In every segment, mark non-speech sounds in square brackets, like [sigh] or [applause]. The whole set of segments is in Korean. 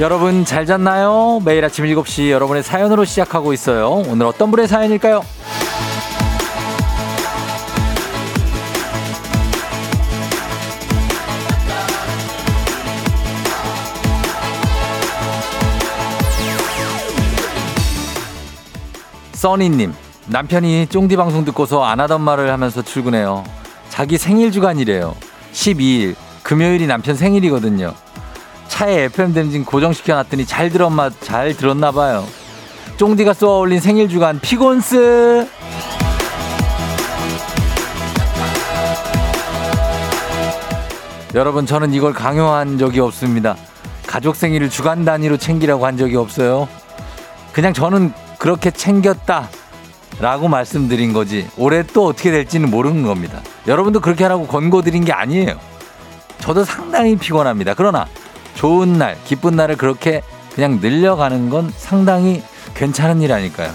여러분 잘 잤나요? 매일 아침 7시 여러분의 사연으로 시작하고 있어요. 오늘 어떤 분의 사연일까요? 써니님, 남편이 쫑디 방송 듣고서 안 하던 말을 하면서 출근해요. 자기 생일 주간이래요. 12일, 금요일이 남편 생일이거든요. 차에 FM 댐진 고정시켜 놨더니 잘 들었나, 잘 들었나 봐요. 쫑디가 쏘아 올린 생일 주간 피곤스! 여러분, 저는 이걸 강요한 적이 없습니다. 가족 생일을 주간 단위로 챙기라고 한 적이 없어요. 그냥 저는 그렇게 챙겼다. 라고 말씀드린 거지. 올해 또 어떻게 될지는 모르는 겁니다. 여러분도 그렇게 하라고 권고드린 게 아니에요. 저도 상당히 피곤합니다. 그러나 좋은 날, 기쁜 날을 그렇게 그냥 늘려가는 건 상당히 괜찮은 일 아닐까요?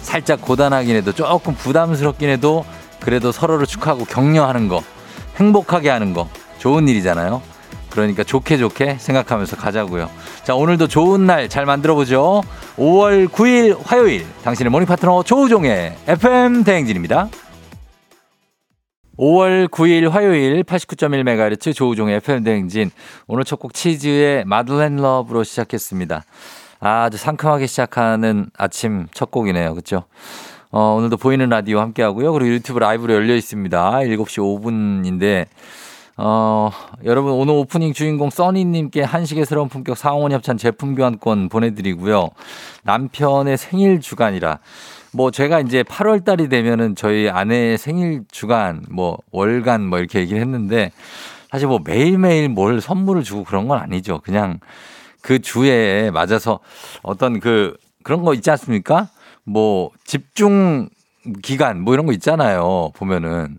살짝 고단하긴 해도 조금 부담스럽긴 해도 그래도 서로를 축하하고 격려하는 거, 행복하게 하는 거 좋은 일이잖아요. 그러니까 좋게 좋게 생각하면서 가자고요. 자, 오늘도 좋은 날 잘 만들어 보죠. 5월 9일 화요일 당신의 모닝 파트너 조우종의 FM 대행진입니다. 5월 9일 화요일 89.1MHz 조우종의 FM 대행진. 오늘 첫 곡 치즈의 마들렌 러브로 시작했습니다. 아주 상큼하게 시작하는 아침 첫 곡이네요. 그렇죠? 어, 오늘도 보이는 라디오 함께 하고요. 그리고 유튜브 라이브로 열려 있습니다. 7시 5분인데 어, 여러분 오늘 오프닝 주인공 써니님께 한식의 새로운 품격 상원 협찬 제품 교환권 보내드리고요. 남편의 생일 주간이라 뭐 제가 이제 8월 달이 되면은 저희 아내의 생일 주간 뭐 월간 뭐 이렇게 얘기를 했는데 사실 뭐 매일매일 뭘 선물을 주고 그런 건 아니죠. 그냥 그 주에 맞아서 어떤 그 그런 거 있지 않습니까? 뭐 집중 기간 뭐 이런 거 있잖아요. 보면은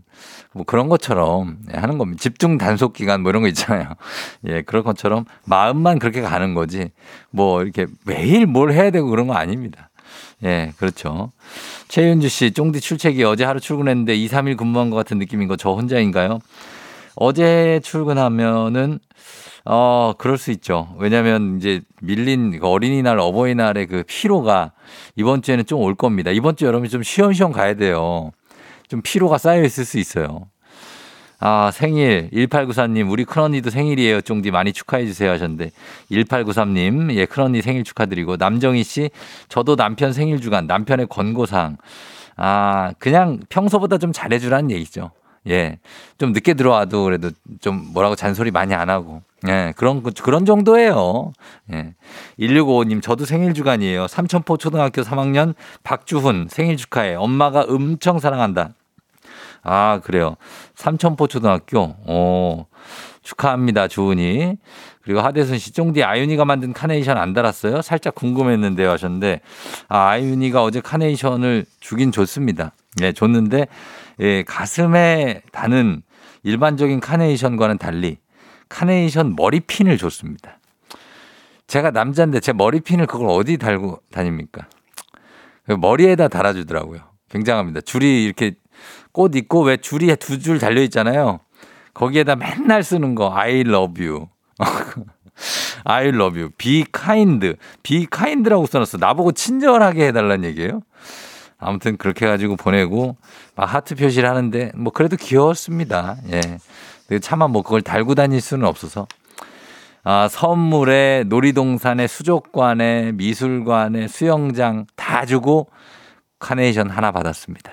뭐 그런 것처럼 하는 겁니다. 집중 단속 기간 뭐 이런 거 있잖아요. [laughs] 예, 그런 것처럼 마음만 그렇게 가는 거지. 뭐 이렇게 매일 뭘 해야 되고 그런 거 아닙니다. 예, 그렇죠. 최윤주 씨, 쫑디 출첵이 어제 하루 출근했는데 2, 3일 근무한 것 같은 느낌인 거 저 혼자인가요? 어제 출근하면은 어, 그럴 수 있죠. 왜냐면 이제 밀린 그 어린이날, 어버이날의 그 피로가 이번 주에는 좀 올 겁니다. 이번 주 여러분이 좀 쉬엄쉬엄 가야 돼요. 좀 피로가 쌓여 있을 수 있어요. 아, 생일 1894님 우리 큰언니도 생일이에요. 쫑디 많이 축하해 주세요 하셨는데 1893님 예, 큰언니 생일 축하드리고 남정희 씨 저도 남편 생일 주간 남편의 권고사항 아, 그냥 평소보다 좀 잘해 주라는 얘기죠. 예. 좀 늦게 들어와도 그래도 좀 뭐라고 잔소리 많이 안 하고. 예. 그런, 그런 정도예요. 예. 1655님, 저도 생일 주간이에요. 삼천포 초등학교 3학년 박주훈 생일 축하해. 엄마가 엄청 사랑한다. 아, 그래요. 삼천포 초등학교. 오, 축하합니다. 주훈이. 그리고 하대순 씨, 쫑디 아윤이가 만든 카네이션 안 달았어요? 살짝 궁금했는데요 하셨는데, 아, 아윤이가 어제 카네이션을 주긴 줬습니다. 예, 줬는데, 예, 가슴에 다는 일반적인 카네이션과는 달리 카네이션 머리핀을 줬습니다. 제가 남자인데 제 머리핀을 그걸 어디 달고 다닙니까? 머리에다 달아주더라고요. 굉장합니다. 줄이 이렇게 꽃 있고 왜 줄이 두 줄 달려 있잖아요. 거기에다 맨날 쓰는 거 I love you. [laughs] I love you. be kind. be kind라고 써놨어. 나보고 친절하게 해달라는 얘기예요. 아무튼 그렇게 해가지고 보내고 막 하트 표시를 하는데 뭐 그래도 귀여웠습니다. 예. 차마 뭐 그걸 달고 다닐 수는 없어서. 아, 선물에 놀이동산에 수족관에 미술관에 수영장 다 주고 카네이션 하나 받았습니다.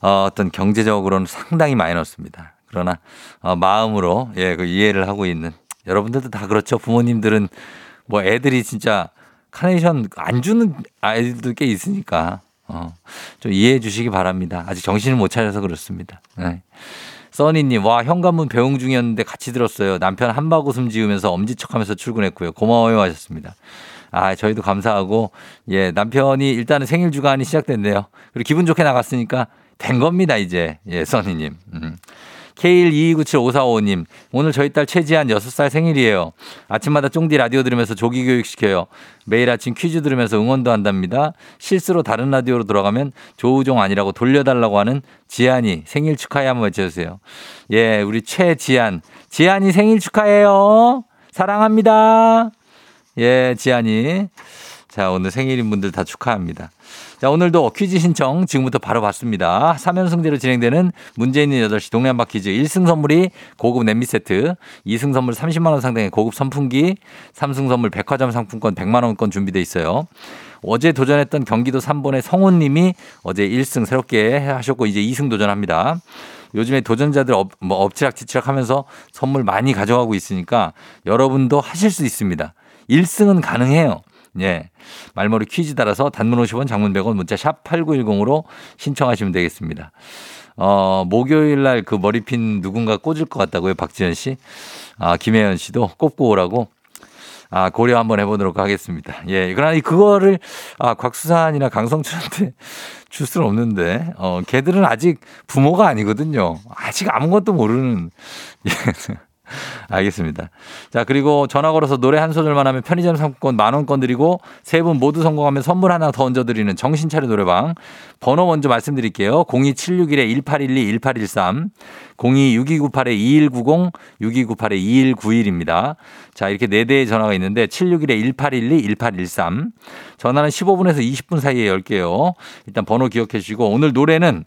어, 어떤 경제적으로는 상당히 마이너스입니다. 그러나 어, 마음으로 예, 그 이해를 하고 있는 여러분들도 다 그렇죠. 부모님들은 뭐 애들이 진짜 카네이션 안 주는 아이들도 꽤 있으니까 어, 좀 이해해 주시기 바랍니다. 아직 정신을 못 차려서 그렇습니다. 네. 써니님, 와, 현관문 배웅 중이었는데 같이 들었어요. 남편 한바구 숨 지으면서 엄지척 하면서 출근했고요. 고마워요 하셨습니다. 아, 저희도 감사하고, 예, 남편이 일단은 생일 주간이 시작됐네요. 그리고 기분 좋게 나갔으니까 된 겁니다, 이제. 예, 써니님. 음. K1229755님, 오늘 저희 딸 최지한 6살 생일이에요. 아침마다 쫑디 라디오 들으면서 조기 교육 시켜요. 매일 아침 퀴즈 들으면서 응원도 한답니다. 실수로 다른 라디오로 돌아가면 조우종 아니라고 돌려달라고 하는 지한이 생일 축하해 한번 외쳐주세요. 예, 우리 최지한. 지한이 생일 축하해요. 사랑합니다. 예, 지안이. 자, 오늘 생일인 분들 다 축하합니다. 자, 오늘도 퀴즈 신청 지금부터 바로 받습니다. 3연승제로 진행되는 문제 있는 8시 동네 한바 퀴즈 1승 선물이 고급 냄비 세트, 2승 선물 30만원 상당의 고급 선풍기, 3승 선물 백화점 상품권 100만원권 준비돼 있어요. 어제 도전했던 경기도 3번의 성훈 님이 어제 1승 새롭게 하셨고 이제 2승 도전합니다. 요즘에 도전자들 업, 뭐 엎치락뒤치락 하면서 선물 많이 가져가고 있으니까 여러분도 하실 수 있습니다. 1승은 가능해요. 예. 말머리 퀴즈 따라서 단문 50원 장문 100원 문자 샵 8910으로 신청하시면 되겠습니다. 어, 목요일 날 그 머리핀 누군가 꽂을 것 같다고요, 박지현 씨. 아, 김혜연 씨도 꼽고 오라고. 아, 고려 한번 해보도록 하겠습니다. 예. 그러나 그거를, 아, 곽수산이나 강성춘한테 [laughs] 줄 수는 없는데, 어, 걔들은 아직 부모가 아니거든요. 아직 아무것도 모르는. 예. [laughs] 알겠습니다. 자, 그리고 전화 걸어서 노래 한 소절만 하면 편의점 상품권 만 원권 드리고 세 분 모두 성공하면 선물 하나 더 얹어 드리는 정신차려 노래방. 번호 먼저 말씀드릴게요. 02761-1812-1813, 026298-2190, 6298-2191입니다. 자, 이렇게 네 대의 전화가 있는데 761-1812-1813. 전화는 15분에서 20분 사이에 열게요. 일단 번호 기억해 주시고 오늘 노래는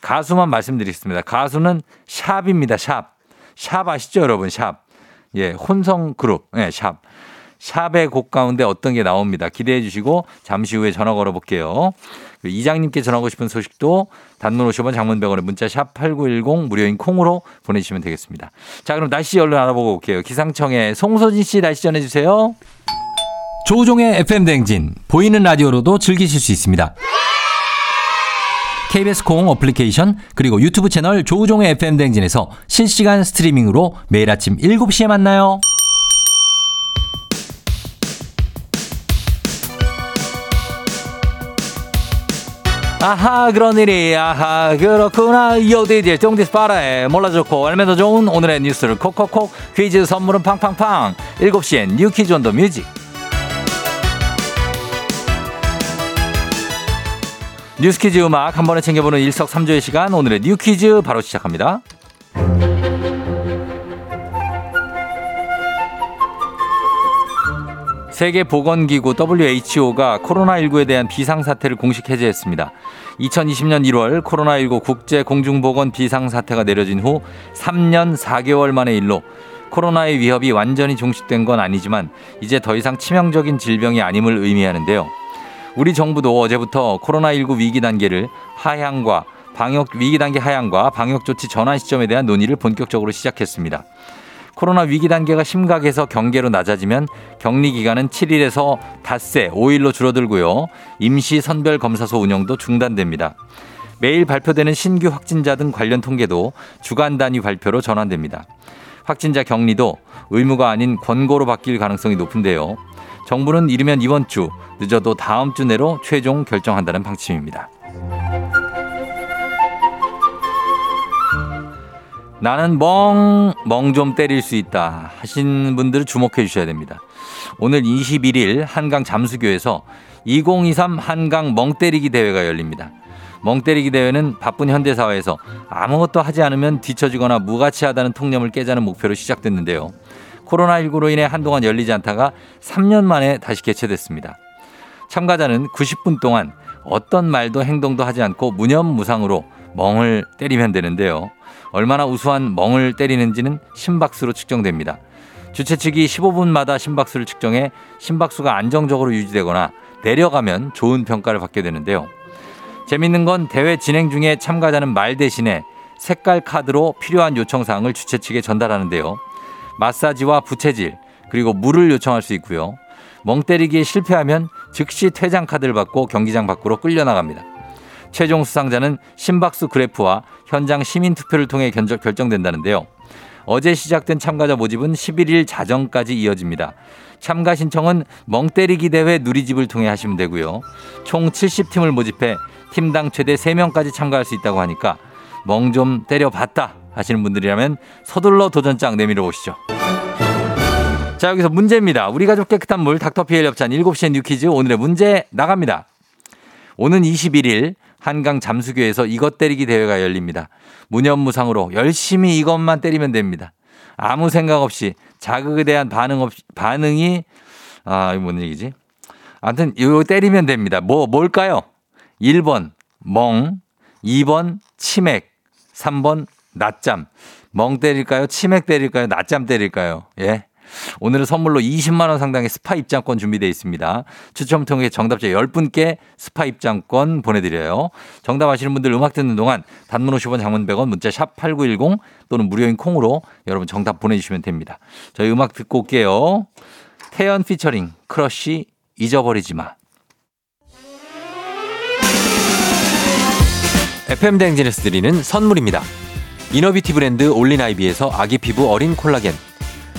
가수만 말씀드리겠습니다. 가수는 샵입니다. 샵. 샵 아시죠, 여러분? 샵. 예, 혼성 그룹. 예, 샵. 샵의 곡 가운데 어떤 게 나옵니다. 기대해 주시고 잠시 후에 전화 걸어 볼게요. 이장님께 전하고 싶은 소식도 단문 50원 장문 100원에 문자 샵 8910 무료인 콩으로 보내주시면 되겠습니다. 자, 그럼 날씨 얼른 알아보고 올게요. 기상청에 송소진 씨 날씨 전해 주세요. 조종의 FM 댕진 보이는 라디오로도 즐기실 수 있습니다. KBS 콩 어플리케이션 그리고 유튜브 채널 조우종의 FM 댕진에서 실시간 스트리밍으로 매일 아침 7시에 만나요. 아하 그런 일이. 아하 그렇구나. 요디디 쫑디스 바라에 몰라줬고 얼마나 좋은 오늘의 뉴스를 콕콕콕 퀴즈 선물은 팡팡팡. 7시엔 뉴 퀴즈 온 더 뮤직 뉴스퀴즈 음악 한 번에 챙겨보는 일석삼조의 시간 오늘의 뉴퀴즈 바로 시작합니다. 세계보건기구 WHO가 코로나19에 대한 비상사태를 공식 해제했습니다. 2020년 1월 코로나19 국제 공중보건 비상사태가 내려진 후 3년 4개월 만의 일로 코로나의 위협이 완전히 종식된 건 아니지만 이제 더 이상 치명적인 질병이 아님을 의미하는데요. 우리 정부도 어제부터 코로나19 위기 단계를 하향과 방역 위기 단계 하향과 방역 조치 전환 시점에 대한 논의를 본격적으로 시작했습니다. 코로나 위기 단계가 심각해서 경계로 낮아지면 격리 기간은 7일에서 닷새 5일로 줄어들고요. 임시 선별 검사소 운영도 중단됩니다. 매일 발표되는 신규 확진자 등 관련 통계도 주간 단위 발표로 전환됩니다. 확진자 격리도 의무가 아닌 권고로 바뀔 가능성이 높은데요. 정부는 이르면 이번 주, 늦어도 다음 주 내로 최종 결정한다는 방침입니다. 나는 멍, 멍 좀 때릴 수 있다 하신 분들 주목해 주셔야 됩니다. 오늘 21일 한강 잠수교에서 2023 한강 멍 때리기 대회가 열립니다. 멍 때리기 대회는 바쁜 현대사회에서 아무것도 하지 않으면 뒤처지거나 무가치하다는 통념을 깨자는 목표로 시작됐는데요. 코로나19로 인해 한동안 열리지 않다가 3년 만에 다시 개최됐습니다. 참가자는 90분 동안 어떤 말도 행동도 하지 않고 무념무상으로 멍을 때리면 되는데요. 얼마나 우수한 멍을 때리는지는 심박수로 측정됩니다. 주최 측이 15분마다 심박수를 측정해 심박수가 안정적으로 유지되거나 내려가면 좋은 평가를 받게 되는데요. 재밌는 건 대회 진행 중에 참가자는 말 대신에 색깔 카드로 필요한 요청 사항을 주최 측에 전달하는데요. 마사지와 부채질 그리고 물을 요청할 수 있고요. 멍 때리기에 실패하면 즉시 퇴장 카드를 받고 경기장 밖으로 끌려나갑니다. 최종 수상자는 심박수 그래프와 현장 시민 투표를 통해 결정된다는데요. 어제 시작된 참가자 모집은 11일 자정까지 이어집니다. 참가 신청은 멍때리기 대회 누리집을 통해 하시면 되고요. 총 70팀을 모집해 팀당 최대 3명까지 참가할 수 있다고 하니까 멍 좀 때려봤다 하시는 분들이라면 서둘러 도전장 내밀어 보시죠. 자, 여기서 문제입니다. 우리 가족 깨끗한 물 닥터피엘 협찬 7시에 뉴퀴즈 오늘의 문제 나갑니다. 오는 21일 한강 잠수교에서 이것 때리기 대회가 열립니다. 무념무상으로 열심히 이것만 때리면 됩니다. 아무 생각 없이 자극에 대한 반응 없 반응이 아, 이거 뭔 얘기지? 아무튼 이거 때리면 됩니다. 뭐 뭘까요? 1번 멍, 2번 치맥, 3번 낮잠. 멍 때릴까요? 치맥 때릴까요? 낮잠 때릴까요? 예. 오늘은 선물로 20만 원 상당의 스파 입장권 준비되어 있습니다. 추첨 통해 정답자 10분께 스파 입장권 보내드려요. 정답 아시는 분들 음악 듣는 동안 단문 50원 장문 100원 문자 샵 8910 또는 무료인 콩으로 여러분 정답 보내주시면 됩니다. 저희 음악 듣고 올게요. 태연 피처링 크러쉬 잊어버리지 마. FM 대행진에서 드리는 선물입니다. 이너뷰티 브랜드 올린아이비에서 아기 피부 어린 콜라겐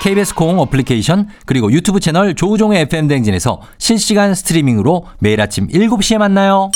KBS 콩 어플리케이션 그리고 유튜브 채널 조우종의 FM 대행진에서 실시간 스트리밍으로 매일 아침 7시에 만나요.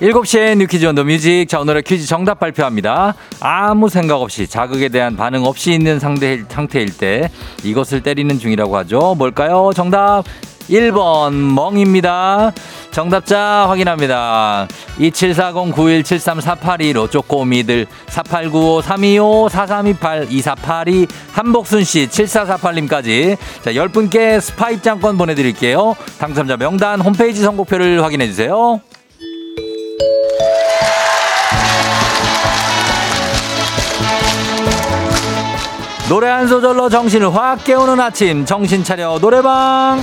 7시에 New Quiz on the Music. 자, 오늘의 퀴즈 정답 발표합니다. 아무 생각 없이 자극에 대한 반응 없이 있는 상태, 상태일 때 이것을 때리는 중이라고 하죠. 뭘까요? 정답 1번 멍입니다. 정답자 확인합니다. 274091734815 쪼꼬미들 4895-325-4328-2482 한복순씨 7448님까지 자 10분께 스파 입장권 보내드릴게요. 당첨자 명단 홈페이지 선곡표를 확인해주세요. 노래 한 소절로 정신을 확 깨우는 아침. 정신 차려 노래방.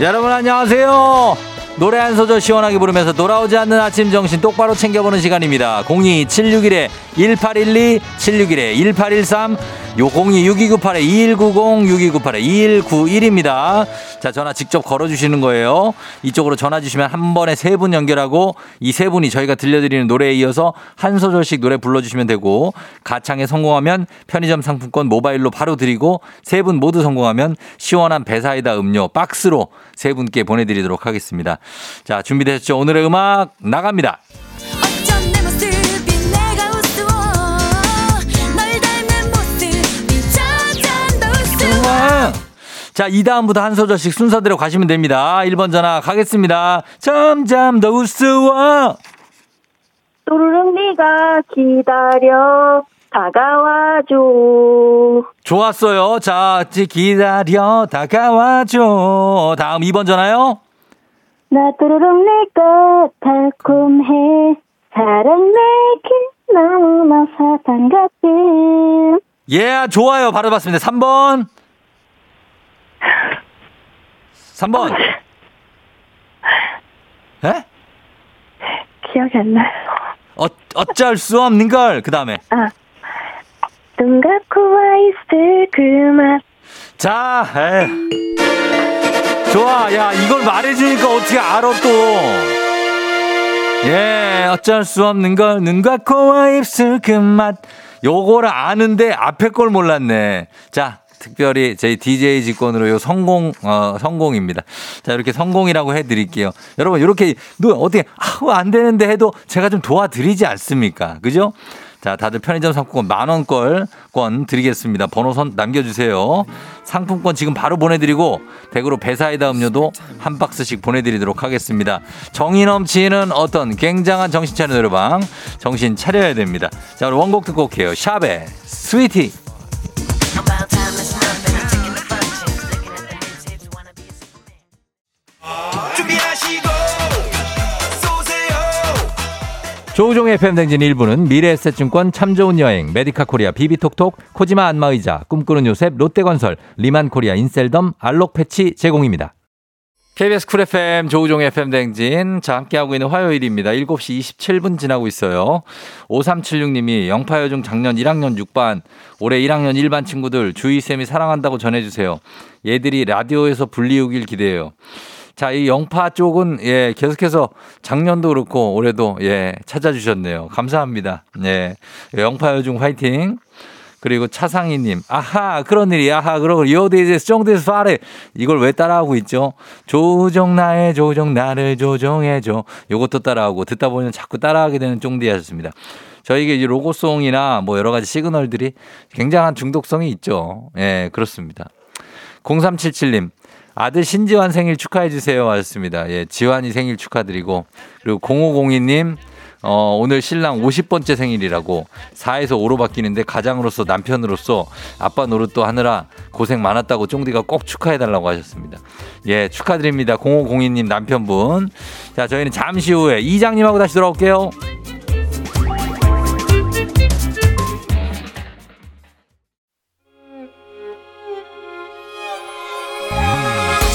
여러분 안녕하세요 노래 한 소절 시원하게 부르면서 돌아오지 않는 아침 정신 똑바로 챙겨보는 시간입니다 02761에 1812 761에 1813 요 026298에 2190 6298에 2191입니다. 자, 전화 직접 걸어 주시는 거예요. 이쪽으로 전화 주시면 한 번에 세 분 연결하고 이 세 분이 저희가 들려드리는 노래에 이어서 한 소절씩 노래 불러 주시면 되고 가창에 성공하면 편의점 상품권 모바일로 바로 드리고 세 분 모두 성공하면 시원한 배사이다 음료 박스로 세 분께 보내 드리도록 하겠습니다. 자, 준비되셨죠? 오늘의 음악 나갑니다. 자, 이 다음부터 한 소절씩 순서대로 가시면 됩니다. 1번 전화 가겠습니다. 점점 더 우스워. 또르륵 네가 기다려 다가와줘 좋았어요. 자, 기다려 다가와줘. 다음 2번 전화요. 나 또르륵 네가 달콤해 사랑 내게 너무나 사탕 같은 예, 좋아요. 바로 봤습니다. 3번. 3번. 에? 기억이 안 나요 어, 어쩔 수 없는 걸. 그 다음에. 아 눈 감고 와 있을 그맛 자, 에. 좋아. 야, 이걸 말해주니까 어떻게 알아, 또. 예, 어쩔 수 없는 걸, 눈과 코와 입술 그 맛. 요거를 아는데 앞에 걸 몰랐네. 자, 특별히 저희 DJ 직권으로 요 성공, 어, 성공입니다. 자, 이렇게 성공이라고 해 드릴게요. 여러분, 이렇게, 너 어떻게, 아우, 안 되는데 해도 제가 좀 도와드리지 않습니까? 그죠? 자, 다들 편의점 상품권 만원권 드리겠습니다. 번호 선 남겨주세요. 상품권 지금 바로 보내드리고, 댁으로 배사이다 음료도 한 박스씩 보내드리도록 하겠습니다. 정의 넘치는 어떤 굉장한 정신 차려 노래방, 정신 차려야 됩니다. 자, 우리 원곡 듣고 올게요. 샵의 스위티. 조우종의 FM 대행진 1부는 미래에셋증권 참 좋은 여행, 메디카 코리아 비비톡톡, 코지마 안마의자, 꿈꾸는 요셉, 롯데건설, 리만 코리아 인셀덤, 알록 패치 제공입니다. KBS 쿨 FM 조우종의 FM 대행진 자 함께하고 있는 화요일입니다. 7시 27분 지나고 있어요. 5376님이 영파여중 작년 1학년 6반 올해 1학년 1반 친구들 주희쌤이 사랑한다고 전해주세요. 얘들이 라디오에서 불리우길 기대해요. 자, 이 영파 쪽은 예, 계속해서 작년도 그렇고 올해도 예, 찾아주셨네요. 감사합니다. 예. 영파여중 화이팅. 그리고 차상희님, 아하, 그런 일이, 아하, 그러고, 요데이제 스정데스 파레. 이걸 왜 따라하고 있죠? 조정 나의 조정, 나를 조정해줘. 요것도 따라하고, 듣다 보면 자꾸 따라하게 되는 쫑디 하셨습니다. 저에게 이 로고송이나 뭐 여러 가지 시그널들이 굉장한 중독성이 있죠. 예, 그렇습니다. 0377님, 아들 신지환 생일 축하해 주세요 하셨습니다. 예, 지환이 생일 축하드리고 그리고 0502님 어, 오늘 신랑 50번째 생일이라고 4에서 5로 바뀌는데 가장으로서 남편으로서 아빠 노릇도 하느라 고생 많았다고 쫑디가 꼭 축하해 달라고 하셨습니다. 예, 축하드립니다. 0502님 남편분. 자, 저희는 잠시 후에 이장님하고 다시 돌아올게요.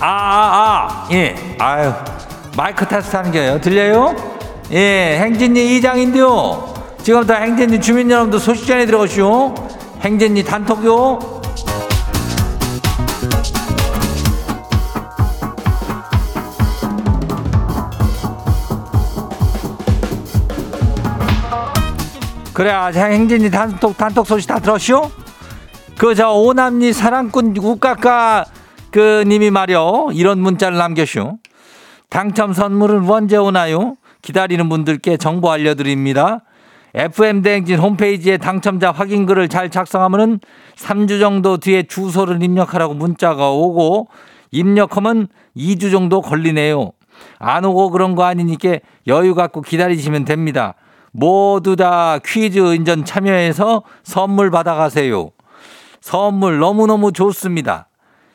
아, 아, 아, 예, 아유, 마이크 테스트 하는 게요. 들려요? 예, 행진리 이장인데요. 지금부터 행진리 주민 여러분들 소식 전해 들어오시오. 행진리 단톡요. 그래, 아, 행진리 단톡, 단톡 소식 다 들었시오? 그, 저, 오남리 사랑꾼 국가가 그 님이 말이요. 이런 문자를 남겨슈. 당첨 선물은 언제 오나요? 기다리는 분들께 정보 알려드립니다. FM 대행진 홈페이지에 당첨자 확인글을 잘 작성하면은 3주 정도 뒤에 주소를 입력하라고 문자가 오고 입력하면 2주 정도 걸리네요. 안 오고 그런 거 아니니까 여유 갖고 기다리시면 됩니다. 모두 다 퀴즈 인전 참여해서 선물 받아가세요. 선물 너무너무 좋습니다.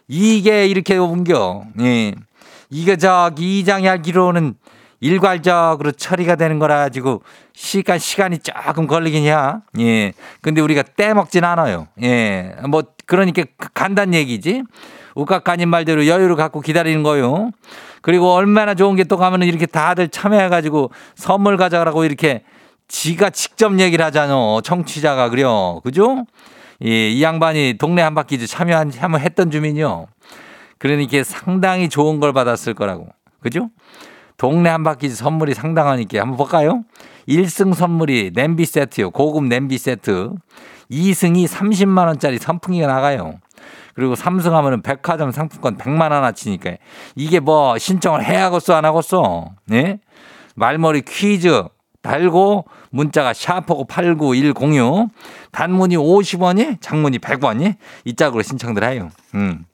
이게 이렇게 옮겨. 예. 이게 저기 이장이 알기로는 일괄적으로 처리가 되는 거라 가지고 시간 시간이 조금 걸리긴 해. 예. 근데 우리가 떼먹진 않아요. 예. 뭐 그러니까 간단 얘기지. 우각가님 말대로 여유를 갖고 기다리는 거요. 그리고 얼마나 좋은 게 또 가면은 이렇게 다들 참여해 가지고 선물 가져가라고 이렇게 지가 직접 얘기를 하잖아. 청취자가 그래요. 그죠? 예, 이 양반이 동네 한 바퀴 참여한, 한번 했던 주민이요. 그러니까 상당히 좋은 걸 받았을 거라고. 그죠? 동네 한 바퀴 선물이 상당하니까 한번 볼까요? 1승 선물이 냄비 세트요. 고급 냄비 세트. 2승이 30만 원짜리 선풍기가 나가요. 그리고 3승 하면은 백화점 상품권 100만 원어치니까 이게 뭐 신청을 해야겠어 안 하겠어? 예? 말머리 퀴즈 달고 문자가 샤프고 89106 단문이 50원이 장문이 100원이 이 짝으로 신청들 해요. 음.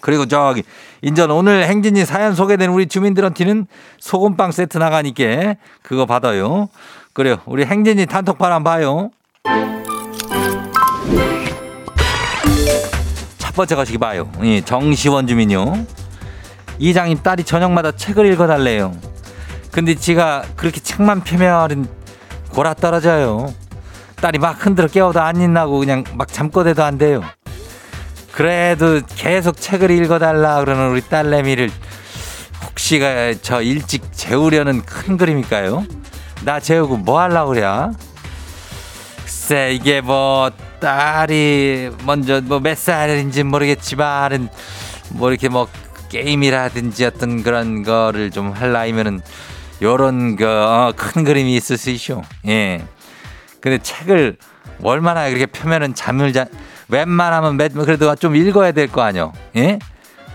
그리고 저기 인전 오늘 행진이 사연 소개된 우리 주민들한테는 소금빵 세트 나가니까 그거 받아요. 그래요. 우리 행진이 단톡방 한번 봐요. 번째 가시기 봐요. 예, 정시원 주민요. 이장님 딸이 저녁마다 책을 읽어달래요. 근데 지가 그렇게 책만 펴면은 골아 떨어져요. 딸이 막 흔들어 깨워도 안 읽나고 그냥 막 잠꼬대도 안 돼요. 그래도 계속 책을 읽어달라 그러는 우리 딸내미를 혹시가 저 일찍 재우려는 큰 그림일까요? 나 재우고 뭐 하려고 그래? 글쎄 이게 뭐 딸이 먼저 뭐 몇 살인지 모르겠지만은 뭐 이렇게 뭐 게임이라든지 어떤 그런 거를 좀할 나이면은 요런 그큰 그림이 있을 수 있죠. 예. 근데 책을 얼마나 그렇게 펴면은 잠을 자 웬만하면 몇 그래도 좀 읽어야 될 거 아니요. 예?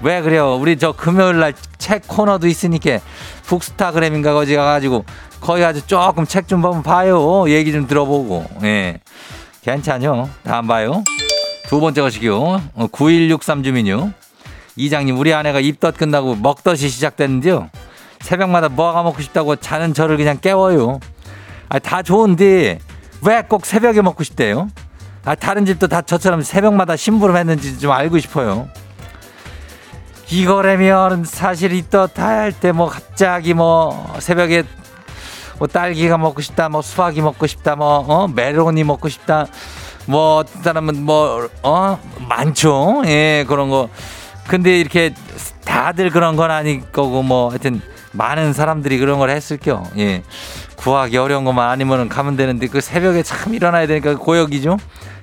왜 그래요? 우리 저 금요일 날 책 코너도 있으니까 북스타그램인가 거기 가가지고 거기 아주 조금 책 좀 한번 봐요. 얘기 좀 들어보고. 예. 괜찮요. 다음 봐요. 두 번째 것이요. 9163 주민요. 이장님, 우리 아내가 입덧 끝나고 먹덧이 시작됐는데요. 새벽마다 뭐가 먹고 싶다고 자는 저를 그냥 깨워요. 아, 다 좋은데 왜 꼭 새벽에 먹고 싶대요? 아, 다른 집도 다 저처럼 새벽마다 심부름 했는지 좀 알고 싶어요. 이거라면 사실 입덧할 때 뭐 갑자기 뭐 새벽에 뭐 딸기가 먹고 싶다, 뭐 수박이 먹고 싶다, 뭐 어? 메론이 먹고 싶다, 뭐 어떤 사람은 뭐 어 많죠, 예 그런 거. 근데 이렇게 다들 그런 건 아닐 거고 뭐 하여튼 많은 사람들이 그런 걸 했을 겨. 예. 구하기 어려운 것만 아니면 가면 되는데 그 새벽에 참 일어나야 되니까 고역이죠.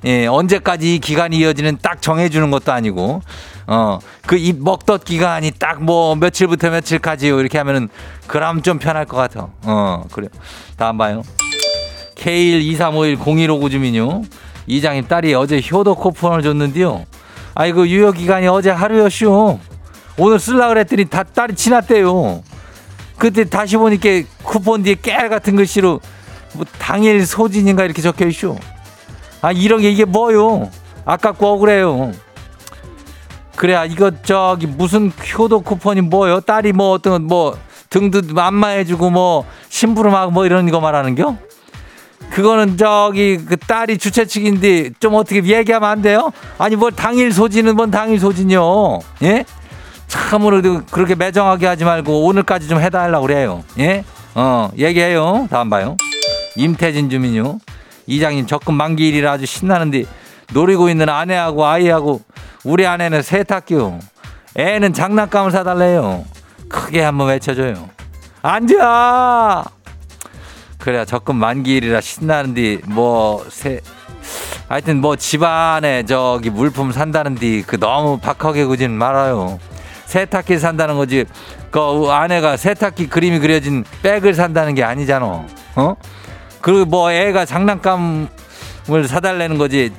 예, 언제까지 이 기간이 이어지는 딱 정해주는 것도 아니고, 어, 그 입 먹덧 기간이 딱 뭐 며칠부터 며칠까지요. 이렇게 하면은 그럼 좀 편할 것 같아. 어, 그래요. 다음 봐요. K123510159 주민요. 이장님 딸이 어제 효도 쿠폰을 줬는데요. 아이고, 유효기간이 어제 하루였쇼. 오늘 쓸라 그랬더니 다 딸이 지났대요. 그때 다시 보니까 쿠폰 뒤에 깨알 같은 글씨로 뭐 당일 소진인가 이렇게 적혀 있쇼. 아 이런 게 이게 뭐요? 아깝고 억울해요. 그래 아 이거 저기 무슨 효도 쿠폰이 뭐요? 딸이 뭐 어떤 뭐 등도 안마해주고 뭐 심부름하고 뭐 이런 거 말하는겨? 그거는 저기 그 딸이 주최 측인데 좀 어떻게 얘기하면 안 돼요? 아니 뭐 당일 소진은 뭔 당일 소진요? 예? 참으로 그렇게 매정하게 하지 말고 오늘까지 좀 해달라고 그래요. 예? 어, 얘기해요. 다음 봐요. 임태진 주민요. 이장님 적금 만기일이라 아주 신나는데 노리고 있는 아내하고 아이하고 우리 아내는 세탁기요. 애는 장난감을 사달래요. 크게 한번 외쳐줘요. 앉아! 그래야 적금 만기일이라 신나는데 뭐 세, 하여튼 뭐 집안에 저기 물품 산다는데 그 너무 박하게 구진 말아요. 세탁기 산다는 거지. 그 아내가 세탁기 그림이 그려진 백을 산다는 게 아니잖아. 어? 그리고 뭐 애가 장난감을 사달라는 거지.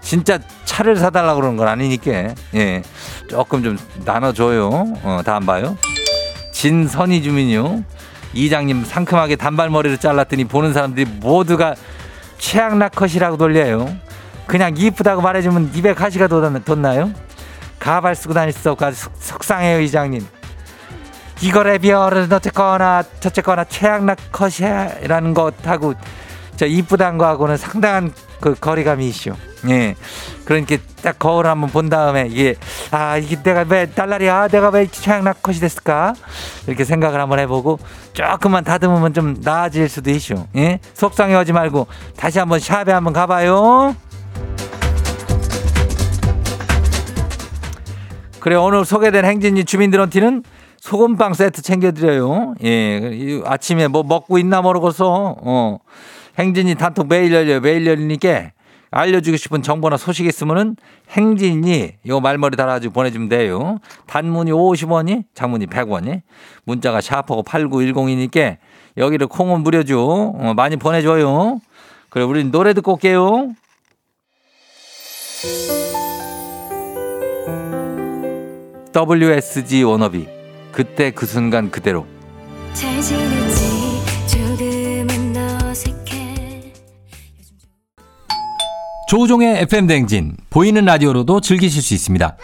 진짜 차를 사달라고 그러는 건 아니니까. 예. 조금 좀 나눠줘요. 어, 다음 봐요. 진선희 주민요. 이장님 상큼하게 단발머리를 잘랐더니 보는 사람들이 모두가 최악나 컷이라고 돌려요. 그냥 이쁘다고 말해주면 입에 가시가 돋나요? 가발 쓰고 아주 속상해요 이장님 이거래 비어는 어쨌거나 저쨌거나 최악나 컷이라는 것하고 저 이쁘단 거하고는 상당한 그 거리감이 있죠. 예. 그러니까 딱 거울 한번 본 다음에 이게 아 이게 내가 왜 달라리야 내가 왜 최악나 컷이 됐을까 이렇게 생각을 한번 해보고 조금만 다듬으면 좀 나아질 수도 있죠. 예. 속상해하지 말고 다시 한번 샵에 한번 가봐요. 그래 오늘 소개된 행진이 주민들한테는 소금빵 세트 챙겨드려요. 예, 아침에 뭐 먹고 있나 모르고서 어 행진이 단톡 매일 열려요. 매일 열리니까 알려주고 싶은 정보나 소식 있으면은 행진이 요 말머리 달아가지고 보내주면 돼요. 단문이 50원이, 장문이 100원이, 문자가 샤프고 8910이니까 여기를 콩은 무려줘. 어, 많이 보내줘요. 그래 우리 노래 듣고 올게요. WSG 워너비 그때 그 순간 그대로 조우종의 FM 댕진 보이는 라디오로도 즐기실 수 있습니다.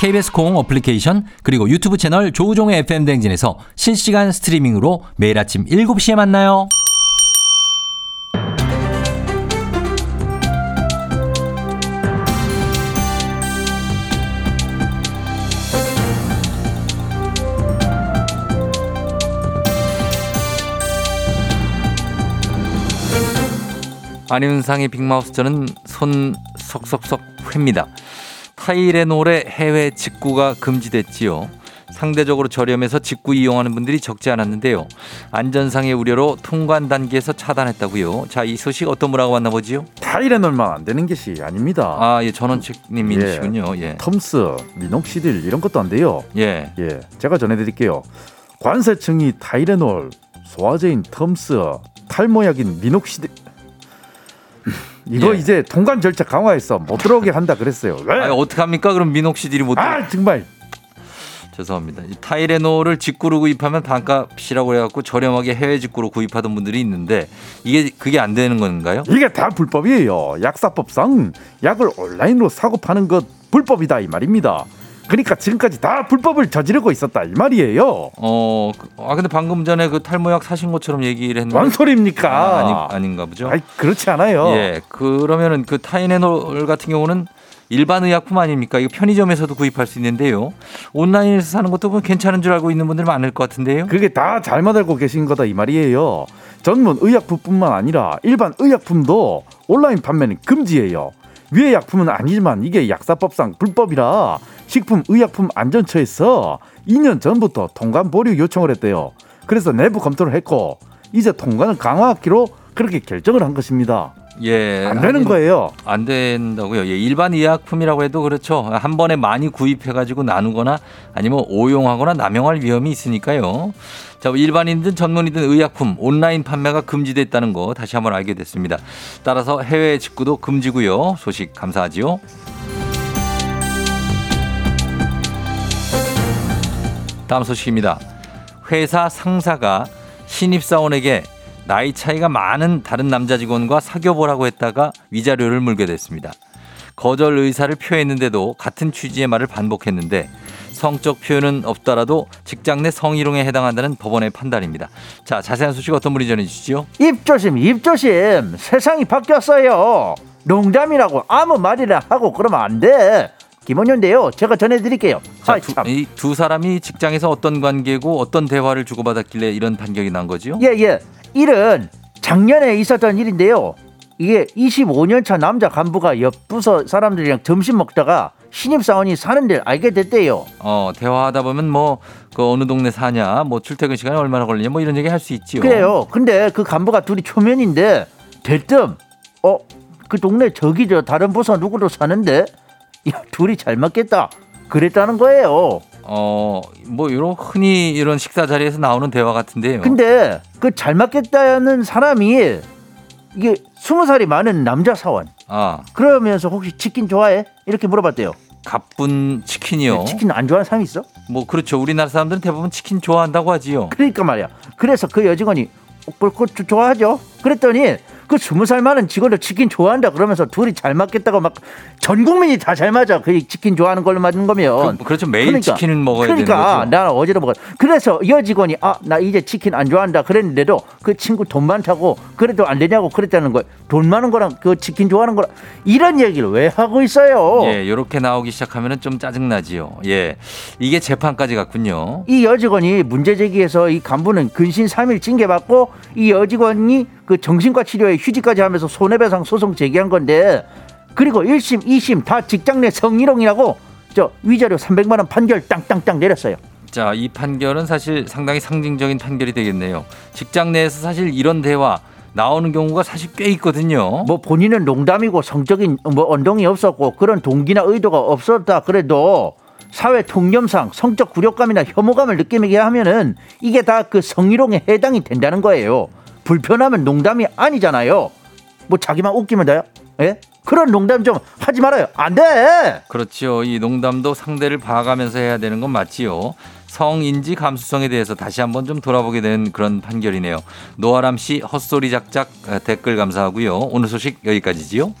KBS 콩 어플리케이션 그리고 유튜브 채널 조우종의 FM 댕진에서 실시간 스트리밍으로 매일 아침 7시에 만나요. 안윤상의 빅마우스 저는 손 석석석 회입니다. 타이레놀의 해외 직구가 금지됐지요. 상대적으로 저렴해서 직구 이용하는 분들이 적지 않았는데요. 안전상의 우려로 통관 단계에서 차단했다고요. 자, 이 소식 어떤 분하고 만나보지요? 타이레놀만 안 되는 것이 아닙니다. 아, 예, 전원책님이시군요. 예. 텀스, 미녹시딜 이런 것도 안 돼요. 예. 예, 제가 전해드릴게요. 관세청이 타이레놀, 소화제인 텀스, 탈모약인 미녹시딜 [laughs] 이거 예. 이제 통관 절차 강화해서 못 들어오게 한다 그랬어요. 왜? 아, 어떡합니까? 그럼 미녹시딜이 못 들어. 아 정말 죄송합니다. 이 타이레놀을 직구로 구입하면 반값이라고 해갖고 저렴하게 해외 직구로 구입하던 분들이 있는데 이게 그게 안 되는 건가요? 이게 다 불법이에요. 약사법상 약을 온라인으로 사고 파는 것 불법이다 이 말입니다. 그러니까 지금까지 다 불법을 저지르고 있었다 이 말이에요. 어, 그- 아 근데 방금 전에 그 탈모약 사신 것처럼 얘기를 했는데 뭔 소리입니까? 아, 아니, 아닌가 보죠. 아이, 그렇지 않아요. 예, 그러면은 그 타이레놀 같은 경우는 일반 의약품 아닙니까? 이거 편의점에서도 구입할 수 있는데요. 온라인에서 사는 것도 뭐 괜찮은 줄 알고 있는 분들 많을 것 같은데요. 그게 다 잘못 알고 계신 거다 이 말이에요. 전문 의약품뿐만 아니라 일반 의약품도 온라인 판매는 금지예요. 위의 약품은 아니지만 이게 약사법상 불법이라 식품의약품안전처에서 2년 전부터 통관 보류 요청을 했대요. 그래서 내부 검토를 했고 이제 통관을 강화하기로 그렇게 결정을 한 것입니다. 예, 안 되는 아니, 거예요. 안 된다고요. 예, 일반 의약품이라고 해도 그렇죠. 한 번에 많이 구입해가지고 나누거나 아니면 오용하거나 남용할 위험이 있으니까요. 자, 일반인든 전문이든 의약품 온라인 판매가 금지됐다는 거 다시 한번 알게 됐습니다. 따라서 해외 직구도 금지고요. 소식 감사하지요. 다음 소식입니다. 회사 상사가 신입사원에게 나이 차이가 많은 다른 남자 직원과 사귀어 보라고 했다가 위자료를 물게 됐습니다. 거절 의사를 표했는데도 같은 취지의 말을 반복했는데 성적 표현은 없더라도 직장 내 성희롱에 해당한다는 법원의 판단입니다. 자, 자세한 소식 어떤 분이 전해 주시죠? 입조심 입조심 세상이 바뀌었어요 농담이라고 아무 말이나 하고 그러면 안 돼 김원현인데요 제가 전해드릴게요 자, 두, 참. 이두 사람이 직장에서 어떤 관계고 어떤 대화를 주고받았길래 이런 판결이 난 거지요? 예, 예. 일은 작년에 있었던 일인데요. 이게 25년 차 남자 간부가 옆 부서 사람들이랑 점심 먹다가 신입 사원이 사는 데를 알게 됐대요. 어, 대화하다 보면 뭐, 그 어느 동네 사냐, 뭐 출퇴근 시간이 얼마나 걸리냐, 뭐 이런 얘기 할 수 있지요. 그래요. 근데 그 간부가 둘이 초면인데 대뜸 어, 그 동네 저기 저 다른 부서 누구도 사는데 야, 둘이 잘 맞겠다. 그랬다는 거예요. 어, 뭐, 이런 흔히 이런 식사 자리에서 나오는 대화 같은데요. 근데 그 잘 맞겠다는 사람이 이게 스무 살이 많은 남자 사원. 아, 그러면서 혹시 치킨 좋아해? 이렇게 물어봤대요. 가쁜 치킨이요. 치킨 안 좋아하는 사람 있어? 뭐, 그렇죠. 우리나라 사람들은 대부분 치킨 좋아한다고 하지요. 그러니까 말이야. 그래서 그 여직원이 어, 그, 그 조- 좋아하죠. 그랬더니 그 스무 살 많은 직원도 치킨 좋아한다 그러면서 둘이 잘 맞겠다고 막 전 국민이 다 잘 맞아. 그 치킨 좋아하는 걸로 맞는 거면. 그, 그렇죠. 매일 치킨을 먹어야 그러니까 되는. 나는 어제도 먹었. 그래서 여 직원이 아 나 이제 치킨 안 좋아한다 그랬는데도 그 친구 돈 많다고 그래도 안 되냐고 그랬다는 거예요. 돈 많은 거랑 그 치킨 좋아하는 거랑 이런 얘기를 왜 하고 있어요? 예, 요렇게 나오기 시작하면 좀 짜증 나지요. 예. 이게 재판까지 갔군요. 이 여직원이 문제 제기해서 이 간부는 근신 3일 징계 받고 이 여직원이 그 정신과 치료에 휴직까지 하면서 손해배상 소송 제기한 건데 그리고 1심, 2심 다 직장 내 성희롱이라고 저 위자료 300만 원 판결 땅땅땅 내렸어요. 자, 이 판결은 사실 상당히 상징적인 판결이 되겠네요. 직장 내에서 사실 이런 대화 나오는 경우가 사실 꽤 있거든요. 뭐 본인은 농담이고 성적인 뭐 언동이 없었고 그런 동기나 의도가 없었다 그래도 사회 통념상 성적 굴욕감이나 혐오감을 느끼게 하면은 이게 다 그 성희롱에 해당이 된다는 거예요. 불편하면 농담이 아니잖아요. 뭐 자기만 웃기면 돼요? 예? 그런 농담 좀 하지 말아요. 안 돼. 그렇지요. 이 농담도 상대를 봐가면서 해야 되는 건 맞지요. 성인지 감수성에 대해서 다시 한번 좀 돌아보게 되는 그런 판결이네요. 노아람 씨 헛소리 작작 어, 댓글 감사하고요. 오늘 소식 여기까지지요.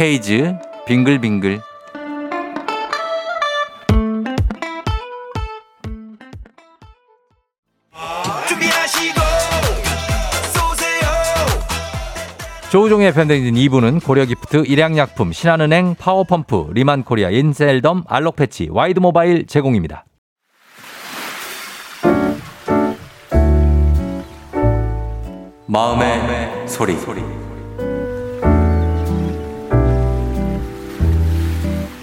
헤이즈 빙글빙글 조우종의 FM 대행진 2부는 고려기프트, 일양약품, 신한은행, 파워펌프, 리만코리아, 인셀덤, 알록패치, 와이드모바일 제공입니다. 마음의, 마음의 소리. 소리.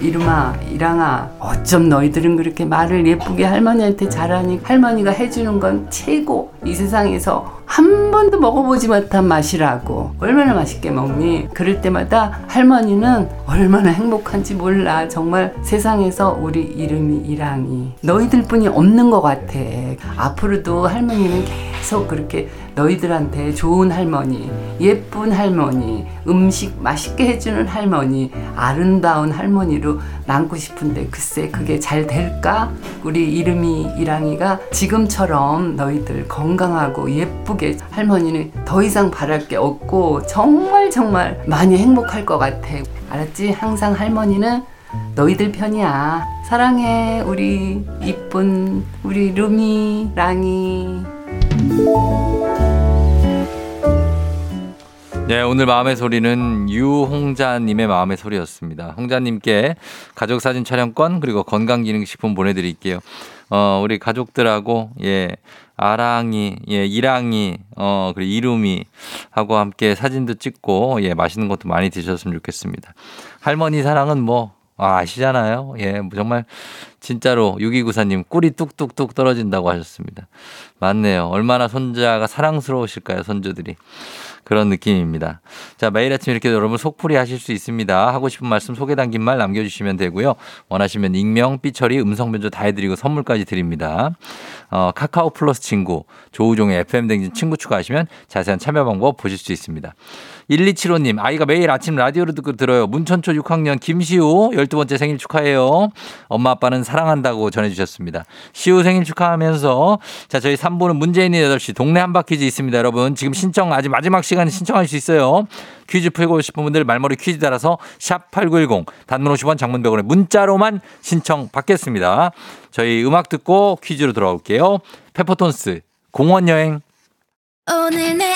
이름아, 이랑아, 어쩜 너희들은 그렇게 말을 예쁘게 할머니한테 잘하니 할머니가 해주는 건 최고. 이 세상에서 한 번도 먹어보지 못한 맛이라고. 얼마나 맛있게 먹니? 그럴 때마다 할머니는 얼마나 행복한지 몰라. 정말 세상에서 우리 이름이 이랑이. 너희들 뿐이 없는 것 같아. 앞으로도 할머니는 계속 그렇게 너희들한테 좋은 할머니, 예쁜 할머니, 음식 맛있게 해주는 할머니, 아름다운 할머니로 남고 싶은데 글쎄 그게 잘 될까? 우리 이름이 이랑이가 지금처럼 너희들 건강하고 예쁘게 할머니는 더 이상 바랄 게 없고 정말 정말 많이 행복할 것 같아. 알았지? 항상 할머니는 너희들 편이야. 사랑해 우리 이쁜 우리 루미 랑이. 네, 오늘 마음의 소리는 유홍자님의 마음의 소리였습니다. 홍자님께 가족사진 촬영권 그리고 건강기능식품 보내드릴게요. 어, 우리 가족들하고, 예, 아랑이, 예, 이랑이, 어, 그리고 이름이 하고 함께 사진도 찍고, 예, 맛있는 것도 많이 드셨으면 좋겠습니다. 할머니 사랑은 뭐, 아, 아시잖아요. 예, 정말 진짜로 6294님 꿀이 뚝뚝뚝 떨어진다고 하셨습니다. 맞네요. 얼마나 손자가 사랑스러우실까요, 손주들이. 그런 느낌입니다. 자, 매일 아침 이렇게 여러분 속풀이 하실 수 있습니다. 하고 싶은 말씀 소개 담긴 말 남겨주시면 되고요. 원하시면 익명, 삐처리, 음성 변조 다 해드리고 선물까지 드립니다. 어, 카카오 플러스 친구, 조우종의 FM 댕진 친구 추가하시면 자세한 참여 방법 보실 수 있습니다. 1275님, 아이가 매일 아침 라디오를 듣고 들어요. 문천초 6학년 김시우 12번째 생일 축하해요. 엄마 아빠는 사랑한다고 전해주셨습니다. 시우 생일 축하하면서 자, 저희 3부는 문재인의 8시 동네 한바퀴즈 있습니다. 여러분, 지금 신청 아직 마지막 시간에 신청할 수 있어요. 퀴즈 풀고 싶은 분들 말머리 퀴즈 따라서 샵 8910 단문 50원 장문 100원에 문자로만 신청 받겠습니다. 저희 음악 듣고 퀴즈로 돌아올게요. 페퍼톤스 공원 여행 오늘 내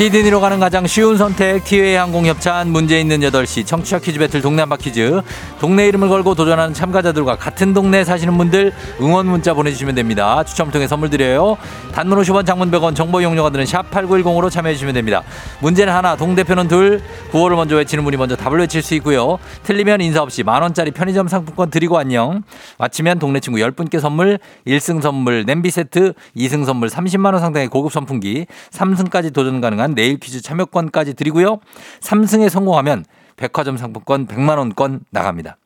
시드니로 가는 가장 쉬운 선택 티웨이 항공협찬 문제 있는 8시 청취자 퀴즈 배틀 동네 한바 퀴즈. 동네 이름을 걸고 도전하는 참가자들과 같은 동네에 사시는 분들 응원 문자 보내주시면 됩니다. 추첨을 통해 선물 드려요. 단문 50원 장문 100원 정보 이용료가 드는 샵 8910으로 참여해 주시면 됩니다. 문제는 하나 동대표는 둘 구호를 먼저 외치는 분이 먼저 답을 외칠 수 있고요. 틀리면 인사 없이 만원짜리 편의점 상품권 드리고 안녕. 마치면 동네 친구 10분께 선물 1승 선물 냄비 세트 2승 선물 30만원 상당의 고급 선풍기 3승까지 도전 가능한 내일 퀴즈 참여권까지 드리고요 3승에 성공하면 백화점 상품권 100만 원권 나갑니다.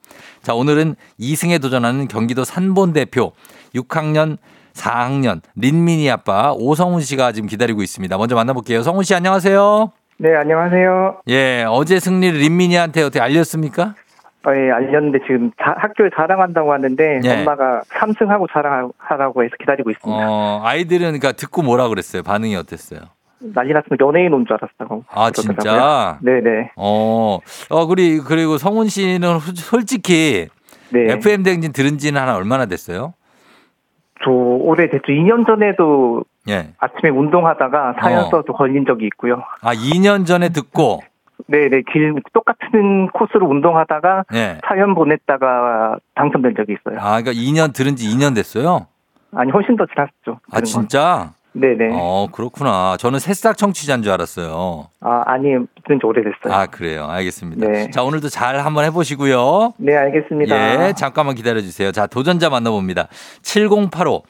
자, 오늘은 2승에 도전하는 경기도 산본 대표 6학년 4학년 린미니 아빠 오성훈 씨가 지금 기다리고 있습니다. 먼저 만나볼게요. 성훈 씨 안녕하세요. 네, 안녕하세요. 예, 어제 승리를 린미니한테 어떻게 알렸습니까? 어, 예, 알렸는데 지금 자- 학교에 자랑한다고 하는데 예. 엄마가 삼승하고 자랑하라고 해서 기다리고 있습니다. 어, 아이들은 그러니까 듣고 뭐라 그랬어요? 반응이 어땠어요? 난리 났으면 연예인 온 줄 알았다고. 아, 진짜? 네네. 어, 어, 그리, 그리고 성훈 씨는 후- 솔직히 네. FM 댕진 들은 지는 한 얼마나 됐어요? 저 올해 대충 2년 전에도 예. 아침에 운동하다가 사연 어. 써서 걸린 적이 있고요. 아, 2년 전에 듣고, 네네. 길, 똑같은 코스로 운동하다가 예. 사연 보냈다가 당첨된 적이 있어요. 아, 그러니까 2년 들은 지 2년 됐어요? 아니, 훨씬 더 지났죠. 아, 진짜? 네네. 어, 그렇구나. 저는 새싹 청취자인 줄 알았어요. 아, 아니, 들은 지 오래됐어요. 아, 그래요. 알겠습니다. 네. 자, 오늘도 잘 한번 해보시고요. 네, 알겠습니다. 예, 잠깐만 기다려주세요. 자, 도전자 만나봅니다. 7085.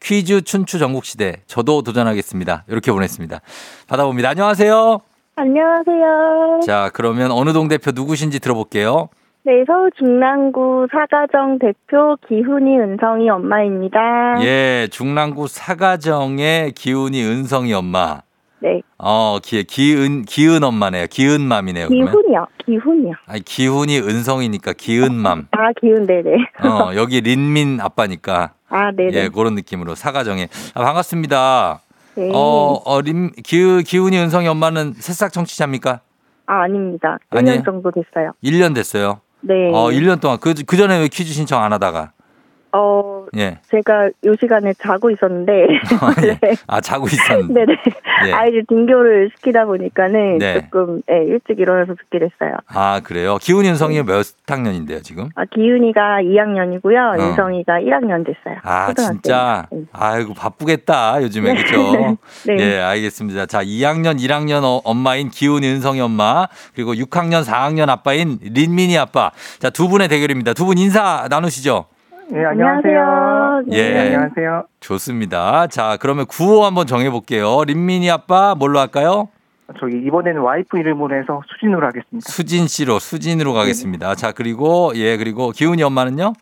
퀴즈 춘추 전국시대 저도 도전하겠습니다. 이렇게 보냈습니다. 받아봅니다. 안녕하세요. 안녕하세요. 자, 그러면 어느 동 대표 누구신지 들어볼게요. 네, 서울 중랑구 사가정 대표 기훈이 은성이 엄마입니다. 예, 중랑구 사가정의 기훈이 은성이 엄마. 네, 어, 기, 기은, 기은 엄마네요. 기은맘이네요. 그러면. 기훈이요. 기훈이요. 아니, 기훈이 은성이니까 기은맘. 아, 기훈, 네네. 어, 여기 린민 아빠니까. 아, 네네. 예, 그런 느낌으로 사가정에. 아, 반갑습니다. 네. 어, 어, 린, 기, 기훈이 은성이 엄마는 새싹 청취자입니까? 아, 아닙니다. 1년 아니에요? 정도 됐어요. 1년 됐어요. 네. 어, 1년 동안. 그, 그 전에 왜 퀴즈 신청 안 하다가? 어, 예. 제가 요 시간에 자고 있었는데. [laughs] 예. [laughs] 아, 자고 있었는데. 네네. 예. 아이들 등교를 시키다 보니까는 네. 조금 예, 일찍 일어나서 듣게 됐어요. 아, 그래요? 기훈이 은성이 몇 학년인데요, 지금? 아, 기훈이가 2학년이고요. 어. 은성이가 1학년 됐어요. 아, 초등학생. 진짜? 네. 아이고, 바쁘겠다, 요즘에. 그죠? [laughs] 네. 예, 알겠습니다. 자, 2학년, 1학년 어- 엄마인 기훈이 은성이 엄마, 그리고 6학년, 4학년 아빠인 린민이 아빠. 자, 두 분의 대결입니다. 두 분 인사 나누시죠? 예, 안녕하세요. 예. 네, 안녕하세요. 좋습니다. 자, 그러면 구호 한번 정해볼게요. 린민이 아빠, 뭘로 할까요? 저기 이번에는 와이프 이름으로 해서 수진으로 하겠습니다. 수진 씨로, 수진으로 가겠습니다. 자, 그리고, 예, 그리고 기훈이 엄마는요?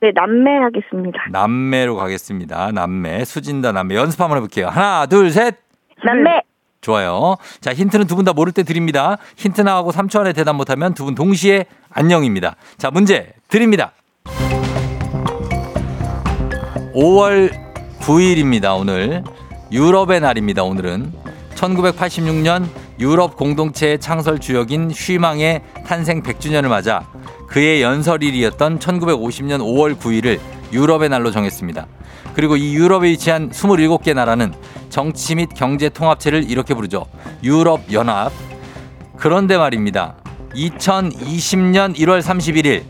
네, 남매 하겠습니다. 남매로 가겠습니다. 남매. 수진다 남매. 연습 한번 해볼게요. 하나, 둘, 셋. 남매! 좋아요. 자, 힌트는 두 분 다 모를 때 드립니다. 힌트 나하고 3초 안에 대답 못하면 두 분 동시에 안녕입니다. 자, 문제 드립니다. 5월 9일입니다, 오늘. 유럽의 날입니다, 오늘은. 1986년 유럽 공동체의 창설 주역인 쉬망의 탄생 100주년을 맞아 그의 연설일이었던 1950년 5월 9일을 유럽의 날로 정했습니다. 그리고 이 유럽에 위치한 27개 나라는 정치 및 경제 통합체를 이렇게 부르죠. 유럽 연합. 그런데 말입니다. 2020년 1월 31일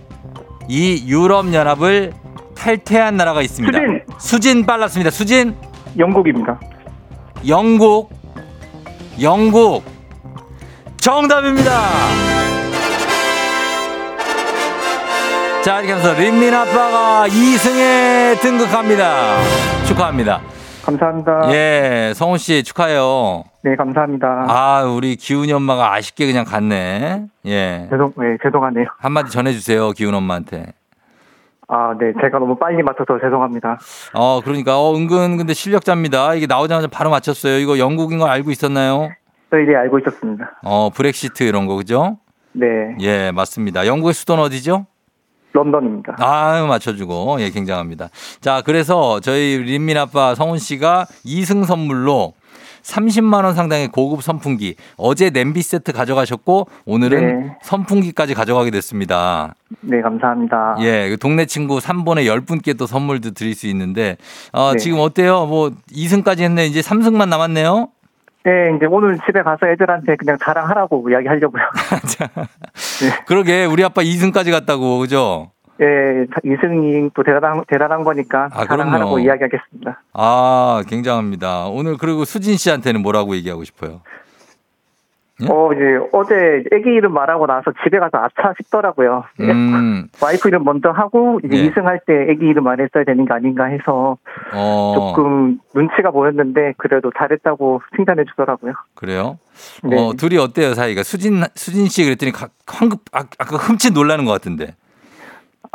이 유럽 연합을 탈퇴한 나라가 있습니다. 수진! 수진 빨랐습니다. 수진 영국입니다. 영국 영국 정답입니다. 자 이렇게 하면서 린민 아빠가 2승에 등극합니다. 축하합니다. 감사합니다. 예, 성훈 씨 축하해요. 네, 감사합니다. 아, 우리 기훈이 엄마가 아쉽게 그냥 갔네. 예. 죄송, 네, 죄송하네요. 한마디 전해주세요, 기훈 엄마한테. 아, 네, 제가 너무 빨리 맞춰서 죄송합니다. 어, 그러니까, 어, 은근 근데 실력자입니다. 이게 나오자마자 바로 맞췄어요. 이거 영국인 걸 알고 있었나요? 저희 네, 알고 있었습니다. 어, 브렉시트 이런 거, 그죠? 네, 예, 맞습니다. 영국의 수도는 어디죠? 런던입니다. 아, 맞춰주고, 예, 굉장합니다. 자, 그래서 저희 린민 아빠 성훈 씨가 2승 선물로 30만 원 상당의 고급 선풍기, 어제 냄비 세트 가져가셨고, 오늘은 네. 선풍기까지 가져가게 됐습니다. 네, 감사합니다. 예, 그 동네 친구 3번에 10분께 또 선물도 드릴 수 있는데, 어, 네. 지금 어때요? 뭐, 2승까지 했네. 이제 3승만 남았네요? 네, 이제 오늘 집에 가서 애들한테 그냥 자랑하라고 이야기 하려고요. [laughs] 그러게, 우리 아빠 2승까지 갔다고, 그죠? 예, 이승이 또 대단한, 대단한 거니까 아, 자랑하라고. 이야기하겠습니다. 아, 굉장합니다. 오늘 그리고 수진 씨한테는 뭐라고 얘기하고 싶어요? 예? 어, 이제 어제 애기 이름 말하고 나서 집에 가서 아차 싶더라고요. 음, [laughs] 와이프 이름 먼저 하고 이제 예. 이승할 때 애기 이름 안 했어야 되는 게 아닌가 해서 어, 조금 눈치가 보였는데 그래도 잘했다고 칭찬해 주더라고요. 그래요? 네. 어, 둘이 어때요, 사이가? 수진, 수진 씨 그랬더니 가- 황급, 아, 아까 흠칫 놀라는 것 같은데.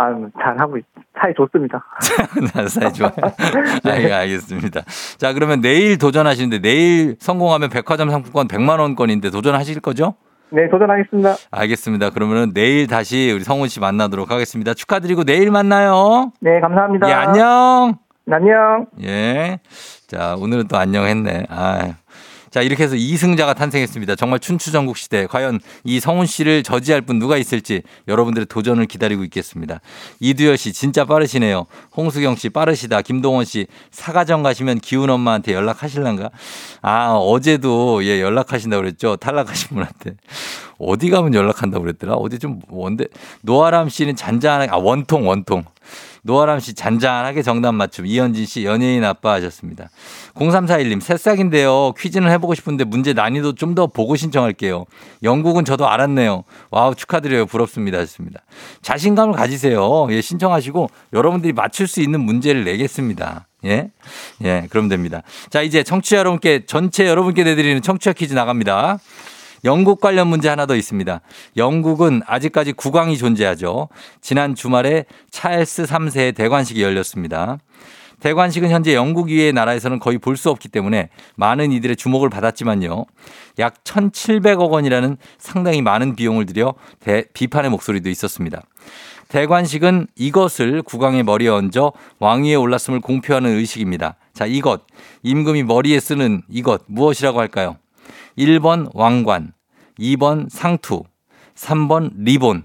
아, 잘하고 있, 사이 좋습니다. [laughs] 나 사이 좋아요. 아, 알겠습니다. 자, 그러면 내일 도전하시는데 내일 성공하면 백화점 상품권 100만 원권인데 도전하실 거죠? 네, 도전하겠습니다. 알겠습니다. 그러면은 내일 다시 우리 성훈 씨 만나도록 하겠습니다. 축하드리고 내일 만나요. 네, 감사합니다. 예, 안녕. 안녕. 예. 자, 오늘은 또 안녕했네. 아. 자, 이렇게 해서 이승자가 탄생했습니다. 정말 춘추전국 시대. 과연 이 성훈 씨를 저지할 분 누가 있을지 여러분들의 도전을 기다리고 있겠습니다. 이두열 씨 진짜 빠르시네요. 홍수경 씨 빠르시다. 김동원 씨 사가정 가시면 기훈 엄마한테 연락하실란가? 아, 어제도 예, 연락하신다고 그랬죠. 탈락하신 분한테. 어디 가면 연락한다고 그랬더라? 어디 좀 뭔데? 노아람 씨는 잔잔하게, 아, 원통, 원통. 노아람 씨 잔잔하게 정답 맞춤. 이현진 씨 연예인 아빠 하셨습니다. 0341님 새싹인데요. 퀴즈는 해보고 싶은데 문제 난이도 좀 더 보고 신청할게요. 영국은 저도 알았네요. 와우 축하드려요. 부럽습니다. 하셨습니다. 자신감을 가지세요. 예, 신청하시고 여러분들이 맞출 수 있는 문제를 내겠습니다. 예. 예, 그럼 됩니다. 자, 이제 청취자 여러분께, 전체 여러분께 내드리는 청취자 퀴즈 나갑니다. 영국 관련 문제 하나 더 있습니다. 영국은 아직까지 국왕이 존재하죠. 지난 주말에 찰스 3세의 대관식이 열렸습니다. 대관식은 현재 영국 이외의 나라에서는 거의 볼 수 없기 때문에 많은 이들의 주목을 받았지만요. 약 1,700억 원이라는 상당히 많은 비용을 들여 대, 비판의 목소리도 있었습니다. 대관식은 이것을 국왕의 머리에 얹어 왕위에 올랐음을 공표하는 의식입니다. 자, 이것. 임금이 머리에 쓰는 이것 무엇이라고 할까요? 1번 왕관, 2번 상투, 3번 리본.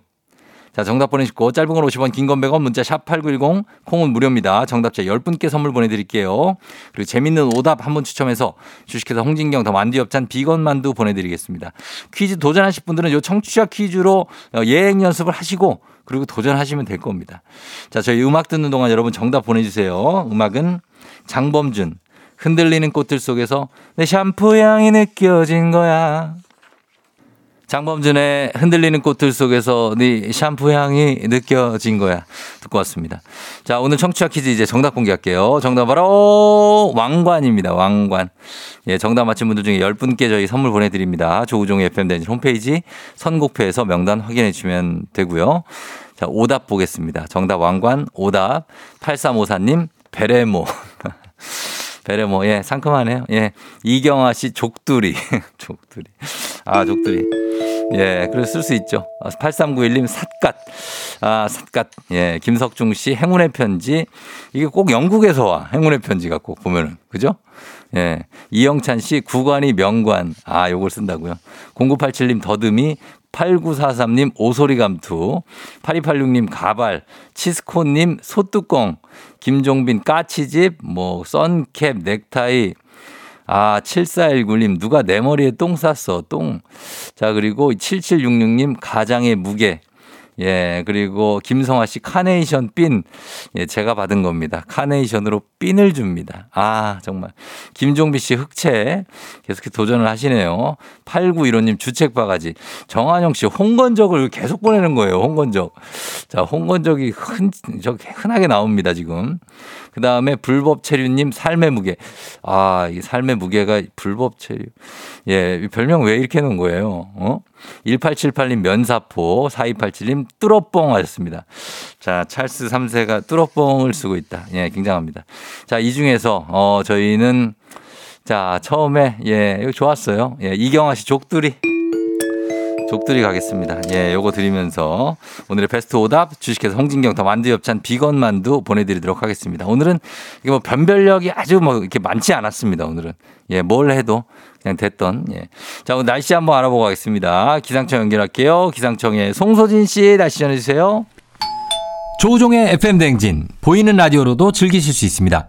자, 정답 보내시고 짧은 건 50원, 긴 건 100원, 문자 샵 8910, 콩은 무료입니다. 정답자 10분께 선물 보내드릴게요. 그리고 재밌는 오답 한 분 추첨해서 주식회사 홍진경 더 만두엽찬 비건 만두 보내드리겠습니다. 퀴즈 도전하실 분들은 요 청취자 퀴즈로 어, 예행 연습을 하시고 그리고 도전하시면 될 겁니다. 자, 저희 음악 듣는 동안 여러분 정답 보내주세요. 음악은 장범준, 흔들리는 꽃들 속에서 내 샴푸 향이 느껴진 거야. 장범준의 흔들리는 꽃들 속에서 네 샴푸 향이 느껴진 거야. 듣고 왔습니다. 자, 오늘 청취자 퀴즈 이제 정답 공개할게요. 정답 바로 왕관입니다. 왕관. 예, 정답 맞힌 분들 중에 10분께 저희 선물 보내드립니다. 조우종의 FM 댄지 홈페이지 선곡표에서 명단 확인해 주시면 되고요. 자, 오답 보겠습니다. 정답 왕관, 오답. 8354님, 베레모. [laughs] 베레모, 예, 상큼하네요. 예. 이경아 씨, 족두리. [laughs] 족두리. 아, 족두리. 예, 그래서 쓸 수 있죠. 8391님, 삿갓. 아, 삿갓. 예, 김석중 씨, 행운의 편지. 이게 꼭 영국에서 와. 행운의 편지가 꼭 보면은. 그죠? 예. 이영찬 씨, 구관이 명관. 아, 요걸 쓴다고요. 0987님, 더듬이. 8943님 오소리 감투, 8286님 가발, 치스코님 소뚜껑, 김종빈 까치집, 뭐 선캡, 넥타이, 아, 7419님, 누가 내 머리에 똥 쌌어, 똥. 자, 그리고 7766님, 가장의 무게. 예, 그리고 김성아 씨 카네이션 핀. 예, 제가 받은 겁니다. 카네이션으로 핀을 줍니다. 아, 정말. 김종비 씨 흑채. 계속해 도전을 하시네요. 8915님 주책 바가지. 정한영 씨 홍건적을 계속 보내는 거예요. 홍건적. 자, 홍건적이 흔, 저 흔하게 나옵니다, 지금. 그 다음에 불법 체류님 삶의 무게. 아, 이 삶의 무게가 불법 체류. 예, 이 별명 왜 이렇게 해놓은 거예요? 어? 1878님 면사포, 4287님 뚜러뻥 하셨습니다. 자, 찰스 3세가 뚜러뻥을 쓰고 있다. 예, 굉장합니다. 자, 이 중에서, 어, 저희는 자, 처음에, 예, 이거 좋았어요. 예, 이경아 씨 족두리. 족들이 가겠습니다. 예, 요거 드리면서 오늘의 베스트 오답 주식회사 홍진경 더 만두 엽찬 비건 만두 보내드리도록 하겠습니다. 오늘은 이게 뭐 변별력이 아주 뭐 이렇게 많지 않았습니다. 오늘은 예, 뭘 해도 그냥 됐던 예. 자, 오늘 날씨 한번 알아보고 가겠습니다. 기상청 연결할게요. 기상청의 송소진 씨 날씨 전해주세요. 조종의 FM 댕진 보이는 라디오로도 즐기실 수 있습니다.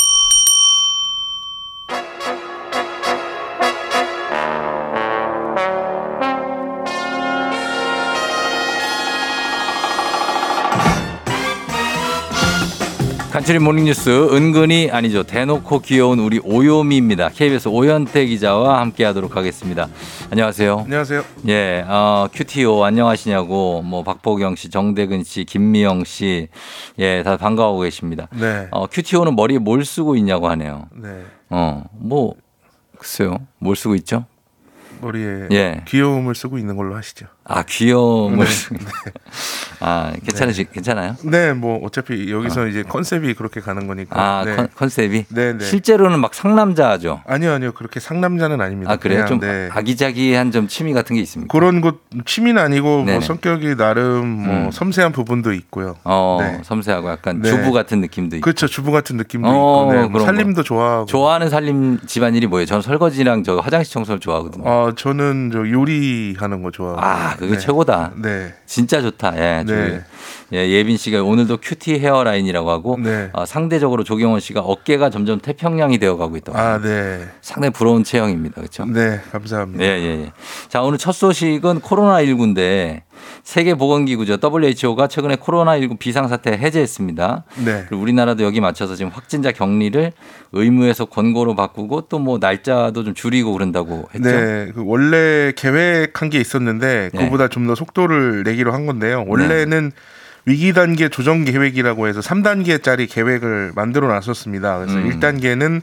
간추린 모닝뉴스 은근히 아니죠 대놓고 귀여운 우리 오요미입니다. KBS 오현태 기자와 함께하도록 하겠습니다. 안녕하세요. 안녕하세요. 예, 어, cutie 오 안녕하시냐고 뭐 박보경 씨, 정대근 씨, 김미영 씨, 예, 다 반가워하고 계십니다. 네. 어, cutie 오는 머리에 뭘 쓰고 있냐고 하네요. 네. 어, 뭐 글쎄요, 뭘 쓰고 있죠? 머리에 예. 귀여움을 쓰고 있는 걸로 하시죠. 아 귀여움을 네. [laughs] 아 괜찮으시 괜찮아요? 네, 뭐 어차피 여기서 이제 컨셉이 그렇게 가는 거니까. 아 네. 컨, 컨셉이 네, 네. 실제로는 막 상남자죠. 아니요, 아니요. 그렇게 상남자는 아닙니다. 아 그래요? 좀 네. 아기자기한 좀 취미 같은 게 있습니까? 그런 것 취미는 아니고 네네. 뭐 성격이 나름 뭐 음. 섬세한 부분도 있고요. 어 네. 섬세하고 약간 네. 주부 같은 느낌도 있고. 그렇죠. 주부 같은 느낌도 어, 있고, 네. 뭐 살림도 좋아하고. 좋아하는 살림 집안일이 뭐예요? 저는 설거지랑 저 화장실 청소를 좋아하거든요. 어, 저는 저 요리하는 거 좋아하고. 아, 그게 네. 최고다. 네. 진짜 좋다. 예. 네. 예, 예빈 씨가 오늘도 큐티 헤어라인이라고 하고 네. 어, 상대적으로 조경원 씨가 어깨가 점점 태평양이 되어가고 있다고. 아, 네. 상당히 부러운 체형입니다. 그렇죠? 네, 감사합니다. 예, 예, 예. 자, 오늘 첫 소식은 코로나 19인데 세계보건기구죠. WHO가 최근에 코로나19 비상사태 해제했습니다. 네. 우리나라도 여기 맞춰서 지금 확진자 격리를 의무에서 권고로 바꾸고 또 뭐 날짜도 좀 줄이고 그런다고 했죠. 네, 그 원래 계획한 게 있었는데 네. 그보다 좀더 속도를 내기로 한 건데요. 원래는 위기 단계 조정 계획이라고 해서 3단계짜리 계획을 만들어 놨었습니다. 그래서 음. 1단계는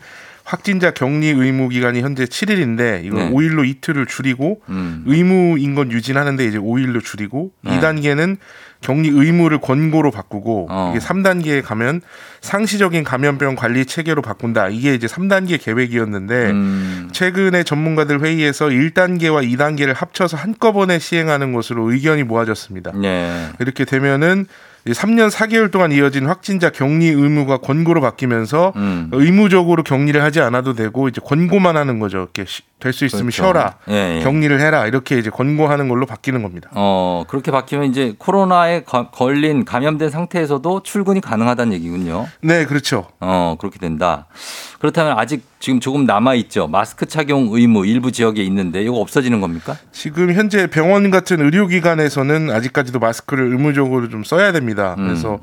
확진자 격리 의무 기간이 현재 7일인데 이걸 네. 5일로 이틀을 줄이고 음. 의무인 건 유진하는데 이제 5일로 줄이고 네. 2단계는 격리 의무를 권고로 바꾸고 어. 이게 3단계에 가면 상시적인 감염병 관리 체계로 바꾼다. 이게 이제 3단계 계획이었는데 음. 최근에 전문가들 회의에서 1단계와 2단계를 합쳐서 한꺼번에 시행하는 것으로 의견이 모아졌습니다. 네. 이렇게 되면은 3년 4개월 동안 이어진 확진자 격리 의무가 권고로 바뀌면서 음. 의무적으로 격리를 하지 않아도 되고 이제 권고만 하는 거죠. 이렇게 될 수 있으면 그렇죠. 쉬어라. 예, 예. 격리를 해라. 이렇게 이제 권고하는 걸로 바뀌는 겁니다. 어, 그렇게 바뀌면 이제 코로나에 거- 걸린 감염된 상태에서도 출근이 가능하다는 얘기군요. 네, 그렇죠. 어, 그렇게 된다. 그렇다면 아직 지금 조금 남아 있죠. 마스크 착용 의무 일부 지역에 있는데 이거 없어지는 겁니까? 지금 현재 병원 같은 의료기관에서는 아직까지도 마스크를 의무적으로 좀 써야 됩니다. 음. 그래서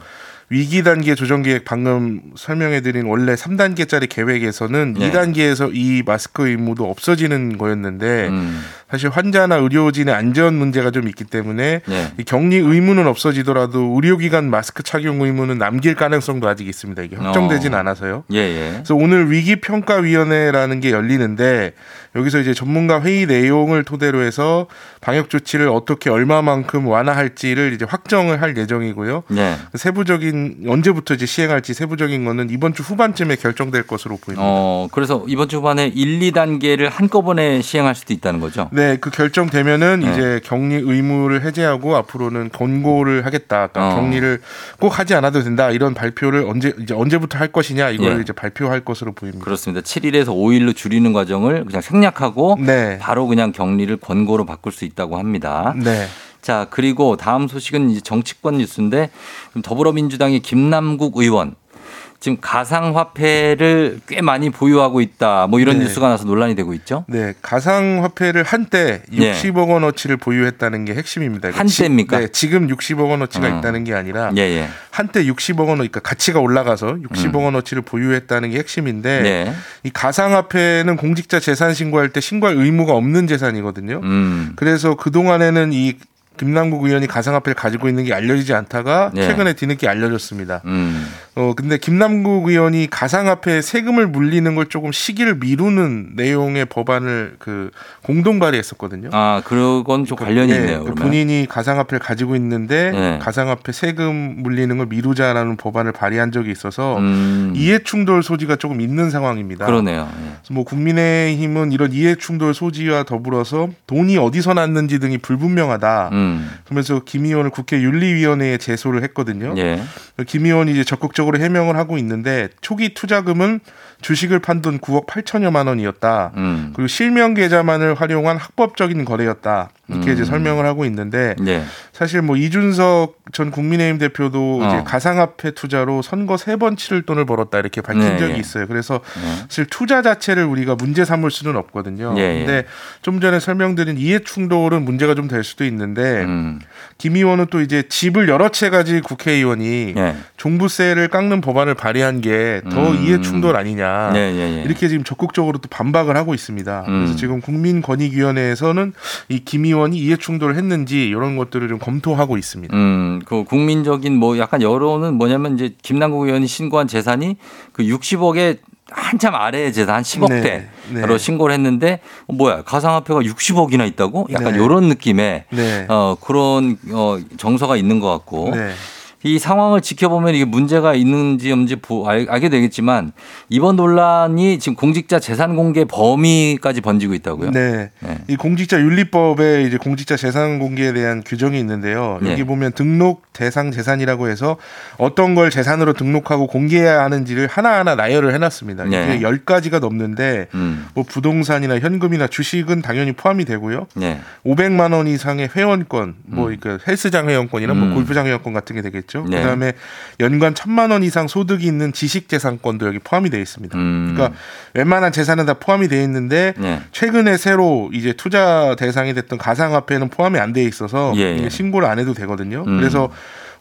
위기 단계 조정 계획 방금 설명해 드린 원래 3단계짜리 계획에서는 네. 2단계에서 이 마스크 의무도 없어지는 거였는데 음. 사실 환자나 의료진의 안전 문제가 좀 있기 때문에 네. 이 격리 의무는 없어지더라도 의료기관 마스크 착용 의무는 남길 가능성도 아직 있습니다. 이게 확정되진 어. 않아서요. 예, 예. 그래서 오늘 위기평가위원회라는 게 열리는데 여기서 이제 전문가 회의 내용을 토대로 해서 방역 조치를 어떻게 얼마만큼 완화할지를 이제 확정을 할 예정이고요. 네. 세부적인 언제부터 이제 시행할지 세부적인 거는 이번 주 후반쯤에 결정될 것으로 보입니다. 어, 그래서 이번 주 반에 1, 2단계를 한꺼번에 시행할 수도 있다는 거죠. 네, 그 결정되면은 네. 이제 격리 의무를 해제하고 앞으로는 권고를 하겠다. 그러니까 어. 격리를 꼭 하지 않아도 된다. 이런 발표를 언제 이제 언제부터 할 것이냐 이걸 예. 이제 발표할 것으로 보입니다. 그렇습니다. 7일에서 5일로 줄이는 과정을 그냥 생략 하고 네. 바로 그냥 격리를 권고로 바꿀 수 있다고 합니다. 네. 자, 그리고 다음 소식은 이제 정치권 뉴스인데 더불어민주당의 김남국 의원 지금 가상화폐를 꽤 많이 보유하고 있다. 뭐 이런 네. 뉴스가 나서 논란이 되고 있죠. 네, 가상화폐를 한때 예. 60억 원어치를 보유했다는 게 핵심입니다. 그러니까 한때입니까? 지, 네, 지금 60억 원어치가 어. 있다는 게 아니라 예, 예. 한때 60억 원, 그러니까 가치가 올라가서 60억 원어치를 보유했다는 게 핵심인데 네. 이 가상화폐는 공직자 재산 신고할 때 신고할 의무가 없는 재산이거든요. 음. 그래서 그 동안에는 이 김남국 의원이 가상화폐를 가지고 있는 게 알려지지 않다가 네. 최근에 뒤늦게 알려졌습니다. 음. 어 근데 김남국 의원이 가상화폐에 세금을 물리는 걸 조금 시기를 미루는 내용의 법안을 그 공동 발의했었거든요. 아, 그건 좀 관련이 네, 있네요. 그 그러면. 본인이 가상화폐를 가지고 있는데 네. 가상화폐 세금 물리는 걸 미루자라는 법안을 발의한 적이 있어서 음. 이해 충돌 소지가 조금 있는 상황입니다. 그러네요. 예. 그래서 뭐 국민의힘은 이런 이해 충돌 소지와 더불어서 돈이 어디서 났는지 등이 불분명하다. 음. 그러면서 김 의원을 국회 윤리위원회에 제소를 했거든요. 예. 김 의원이 이제 적극적으로 해명을 하고 있는데 초기 투자금은 주식을 판 돈 9억 8천여만 원이었다. 음. 그리고 실명 계좌만을 활용한 합법적인 거래였다. 이렇게 음. 이제 설명을 하고 있는데 예. 사실 뭐 이준석 전 국민의힘 대표도 어. 이제 가상화폐 투자로 선거 세 번 치를 돈을 벌었다 이렇게 밝힌 네, 적이 예. 있어요. 그래서 네. 사실 투자 자체를 우리가 문제 삼을 수는 없거든요. 예, 예. 근데 좀 전에 설명드린 이해 충돌은 문제가 좀 될 수도 있는데 음. 김 의원은 또 이제 집을 여러 채 가진 국회의원이 예. 종부세를 깎는 법안을 발의한 게더 음. 이해 충돌 아니냐. 예, 예, 예. 이렇게 지금 적극적으로 또 반박을 하고 있습니다. 그래서 음. 지금 국민권익위원회에서는 이 김 의원이 이해 충돌을 했는지 이런 것들을 좀 검토하고 있습니다. 음, 그 국민적인 뭐 약간 여론은 뭐냐면 이제 김남국 의원이 신고한 재산이 그 60억에 한참 아래의 재산 한 10억대로 네, 네. 신고를 했는데 어, 뭐야 가상화폐가 60억이나 있다고? 약간 네. 이런 느낌의 네. 어, 그런 어, 정서가 있는 것 같고 네. 이 상황을 지켜보면 이게 문제가 있는지 없는지 알, 알게 되겠지만 이번 논란이 지금 공직자 재산 공개 범위까지 번지고 있다고요? 네. 네. 이 공직자 윤리법에 이제 공직자 재산 공개에 대한 규정이 있는데요. 여기 네. 보면 등록 대상 재산이라고 해서 어떤 걸 재산으로 등록하고 공개해야 하는지를 하나하나 나열을 해놨습니다. 네. 이게 열 가지가 넘는데 음. 뭐 부동산이나 현금이나 주식은 당연히 포함이 되고요. 네. 500만 원 이상의 회원권, 뭐 음. 그 헬스장 회원권이나 음. 뭐 골프장 회원권 같은 게 되겠죠. 있죠. 네. 그다음에 연간 천만 원 이상 소득이 있는 지식재산권도 여기 포함이 되어 있습니다. 음. 그러니까 웬만한 재산은 다 포함이 되어 있는데 네. 최근에 새로 이제 투자 대상이 됐던 가상화폐는 포함이 안돼 있어서 예, 예. 신고를 안 해도 되거든요. 음. 그래서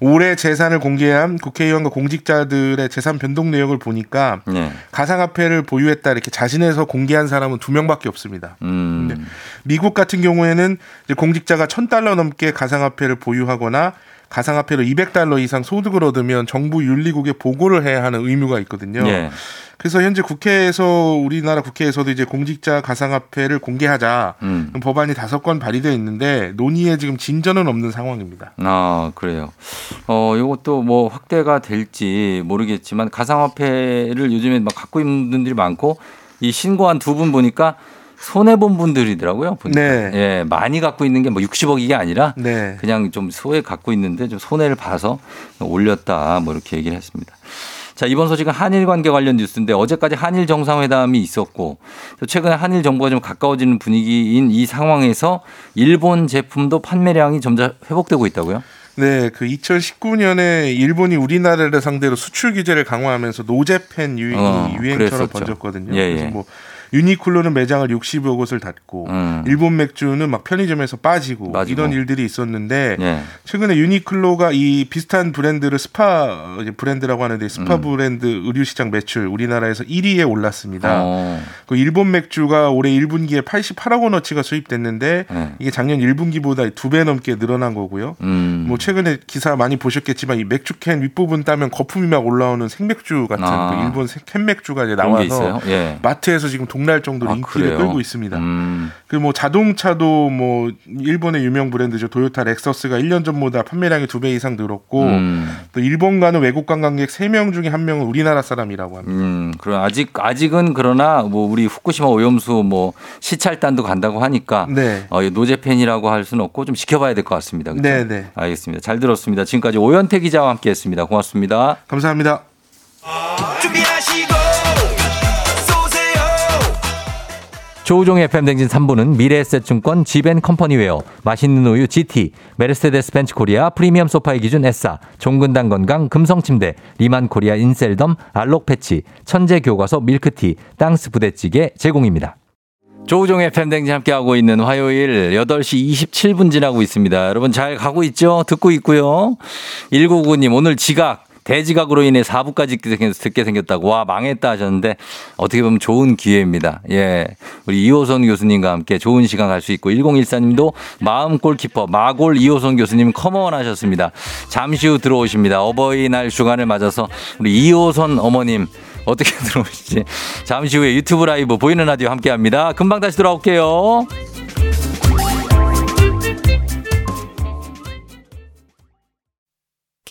올해 재산을 공개한 국회의원과 공직자들의 재산 변동 내역을 보니까 네. 가상화폐를 보유했다 이렇게 자신에서 공개한 사람은 두 명밖에 없습니다. 음. 네. 미국 같은 경우에는 이제 공직자가 천 달러 넘게 가상화폐를 보유하거나 가상화폐로 200달러 이상 소득을 얻으면 정부 윤리국에 보고를 해야 하는 의무가 있거든요. 예. 그래서 현재 국회에서 우리나라 국회에서도 이제 공직자 가상화폐를 공개하자 음. 법안이 다섯 건 발의되어 있는데 논의에 지금 진전은 없는 상황입니다. 아, 그래요. 어, 요것도 뭐 확대가 될지 모르겠지만 가상화폐를 요즘에 막 갖고 있는 분들이 많고 이 신고한 두 분 보니까 손해 본 분들이더라고요. 보니까. 네. 예, 많이 갖고 있는 게 뭐 60억 이게 아니라 네. 그냥 좀 소액 갖고 있는데 좀 손해를 봐서 올렸다 뭐 이렇게 얘기를 했습니다. 자, 이번 소식은 한일 관계 관련 뉴스인데 어제까지 한일 정상회담이 있었고 또 최근에 한일 정부가 좀 가까워지는 분위기인 이 상황에서 일본 제품도 판매량이 점점 회복되고 있다고요? 네, 그 2019년에 일본이 우리나라를 상대로 수출 규제를 강화하면서 노제팬 유행이 어, 유행처럼 그랬었죠. 번졌거든요. 예, 예. 그래서 뭐 유니클로는 매장을 60여 곳을 닫고 음. 일본 맥주는 막 편의점에서 빠지고, 빠지고. 이런 일들이 있었는데 예. 최근에 유니클로가 이 비슷한 브랜드를 스파 브랜드라고 하는데 스파 음. 브랜드 의류 시장 매출 우리나라에서 1위에 올랐습니다. 어. 그 일본 맥주가 올해 1분기에 88억 원어치가 수입됐는데 네. 이게 작년 1분기보다 두 배 넘게 늘어난 거고요. 음. 뭐 최근에 기사 많이 보셨겠지만 이 맥주캔 윗부분 따면 거품이 막 올라오는 생맥주 같은 아. 그 일본 생- 캔맥주가 이제 나와서? 예. 마트에서 지금 동날 정도로 아, 인기를 그래요? 끌고 있습니다. 음. 그뭐 자동차도 뭐 일본의 유명 브랜드죠 도요타 렉서스가 1년 전보다 판매량이 두 배 이상 늘었고 음. 또 일본 가는 외국 관광객 3명 중에 한 명은 우리나라 사람이라고 합니다. 음, 그럼 아직 아직은 그러나 뭐 우리 후쿠시마 오염수 뭐 시찰단도 간다고 하니까 네. 어, 이 no Japan이라고 할 수는 없고 좀 지켜봐야 될 것 같습니다. 그렇죠? 네, 네. 알겠습니다. 잘 들었습니다. 지금까지 오현태 기자와 함께했습니다. 고맙습니다. 감사합니다. 준비하시 조우종의 FM 대행진 3부는 미래에셋증권 지벤컴퍼니웨어, 맛있는 우유 GT, 메르세데스 벤츠 코리아 프리미엄 소파의 기준 에싸, 종근당 건강 금성침대, 리만 코리아 인셀덤, 알록 패치, 천재 교과서 밀크티, 땅스 부대찌개 제공입니다. 조우종의 팬댕진 함께하고 있는 화요일 8시 27분 지나고 있습니다. 여러분 잘 가고 있죠? 듣고 있고요. 1999님 오늘 지각 대지각으로 인해 4부까지 듣게 생겼다고 와 망했다 하셨는데 어떻게 보면 좋은 기회입니다. 예. 우리 이호선 교수님과 함께 좋은 시간 갈 수 있고 1014님도 마음 골키퍼 마골 이호선 교수님 컴온 하셨습니다. 잠시 후 들어오십니다. 어버이날 주간을 맞아서 우리 이호선 어머님 어떻게 [laughs] 들어오시지? 잠시 후에 유튜브 라이브 보이는 라디오 함께 합니다. 금방 다시 돌아올게요.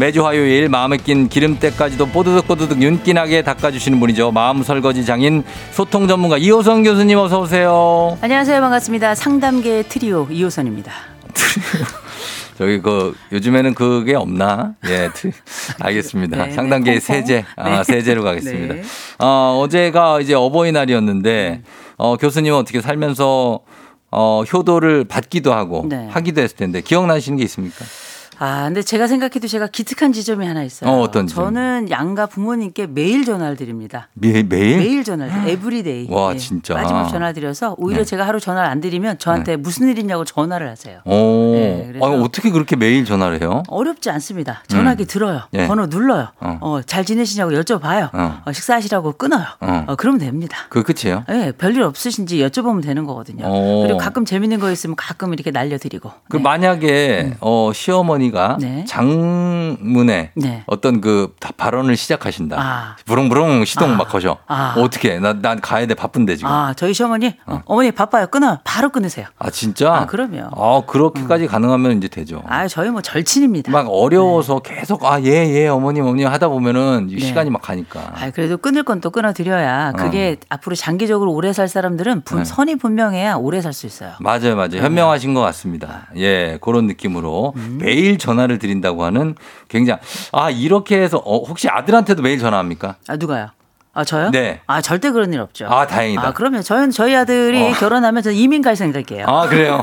매주 화요일 마음에 낀 기름때까지도 뽀드득뽀드득 윤기나게 닦아주시는 분이죠. 마음 설거지 장인 소통 전문가 이호성 교수님 어서 오세요. 안녕하세요. 반갑습니다. 상담계 트리오 이호선입니다. 저기 그 요즘에는 그게 없나? 예, 트- [laughs] 알겠습니다. 네, 상단계 네, 세제, 아 네. 세제로 [laughs] 가겠습니다. 네. 어, 어제가 이제 어버이날이었는데 어, 교수님은 어떻게 살면서 어, 효도를 받기도 하고 네. 하기도 했을 텐데 기억나시는 게 있습니까? 아, 근데 제가 생각해도 제가 기특한 지점이 하나 있어요. 어, 어떤 지점? 저는 양가 부모님께 매일 전화를 드립니다. 매, 매일? 매일 전화를. every day. 와, 예. 진짜. 빠짐없이 전화 드려서 오히려 네. 제가 하루 전화를 안 드리면 저한테 무슨 일 있냐고 전화를 하세요. 오. 네, 아니, 어떻게 그렇게 매일 전화를 해요? 어렵지 않습니다. 전화기 음. 들어요. 예. 번호 눌러요. 어. 어. 잘 지내시냐고 여쭤봐요. 어. 어, 식사하시라고 끊어요. 어. 어, 그러면 됩니다. 그 끝이에요? 예, 별일 없으신지 여쭤보면 되는 거거든요. 오. 그리고 가끔 재밌는 거 있으면 가끔 이렇게 날려드리고. 그 만약에 어, 시어머니 가 네. 장문에 네. 어떤 그 다- 발언을 시작하신다. 아. 부릉부릉 시동 아. 막 거셔. 아. 어떻게? 해? 난, 난 가야 돼. 바쁜데 지금. 아, 아, 저희 시어머니, 어. 머니 바빠요. 끊어요. 바로 끊으세요. 진짜? 아, 그럼요. 아, 그렇게까지 가능하면 이제 되죠. 아, 저희 뭐 절친입니다. 막 어려워서 계속 아, 예, 예, 어머님, 어머님 하다 보면은 이 네. 시간이 막 가니까. 아, 그래도 끊을 건 또 끊어드려야 그게 앞으로 장기적으로 오래 살 사람들은 분, 네. 선이 분명해야 오래 살 수 있어요. 맞아요, 맞아요. 현명하신 것 같습니다. 예, 그런 느낌으로 음. 매일 전화를 드린다고 하는 굉장히 아 이렇게 해서 어, 혹시 아들한테도 매일 전화합니까? 아, 누가요? 아, 저요? 네. 아, 절대 그런 일 없죠. 아, 다행이다. 아, 그러면 저희, 저희 아들이 어. 결혼하면 저는 이민 갈 생각이에요. 아 그래요.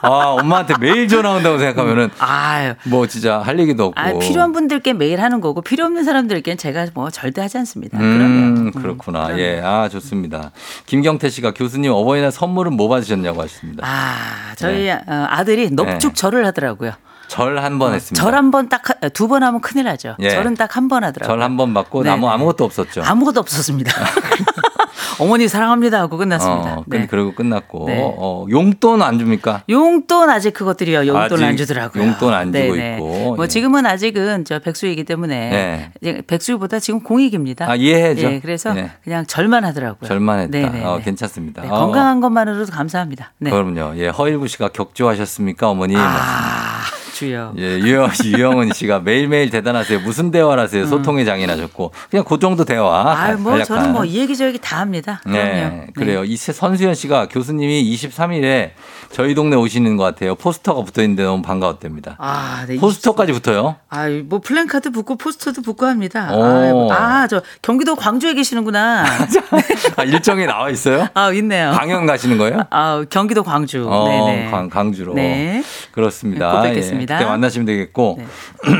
아 엄마한테 매일 전화 온다고 생각하면은 아유. 뭐 진짜 할 얘기도 없고. 아, 필요한 분들께 매일 하는 거고 필요 없는 사람들께는 제가 뭐 절대 하지 않습니다. 음, 그러면 그렇구나. 예, 아 좋습니다. 김경태 씨가 교수님 어버이날 선물은 뭐 받으셨냐고 하십니다. 아, 저희 어, 아들이 넙죽 절을 하더라고요. 절 한 번 했습니다. 절 한 번 딱 두 번 하면 큰일 나죠. 예. 절은 딱 한 번 하더라고요. 절 한 번 받고 네, 네. 아무것도 없었죠. 아무것도 없었습니다. [laughs] 어머니 사랑합니다 하고 끝났습니다. 어, 네. 그러고 끝났고 네. 어, 용돈 안 줍니까? 용돈 아직 그것들이요. 용돈 안 주더라고요. 용돈 안 주고 네네. 있고. 뭐 예. 지금은 아직은 저 백수이기 때문에 네. 백수보다 지금 공익입니다. 아, 이해해죠. 예, 그래서 예. 그냥 절만 하더라고요. 절만 했다. 네네. 어, 괜찮습니다. 네, 어, 건강한 것만으로도 감사합니다. 네. 그럼요. 예, 허일구 씨가 격조하셨습니까, 어머니? 아, 주여. 예, 유영, [laughs] 유영은 씨가 매일매일 대단하세요. 무슨 대화를 하세요? 소통의 장이 나셨고. 그냥 그 정도 대화. 아, 뭐 간략한. 저는 뭐 이 얘기 저 얘기 다 합니다. 네, 그럼요. 그래요. 이세 선수현 씨가 교수님이 23일에 저희 동네 오시는 것 같아요. 포스터가 붙어 있는데 너무 반가웠답니다. 아, 네. 포스터까지 붙어요. 아, 뭐 플랜카드 붙고 포스터도 붙고 합니다. 오. 아, 아, 저 경기도 광주에 계시는구나. [laughs] 아, 일정에 나와 있어요? 아, 있네요. 강연 가시는 거예요? 아, 경기도 광주. 어, 네네. 강, 강주로. 네. 그렇습니다. 곧 뵙겠습니다. 예, 그때 만나시면 되겠고. 네.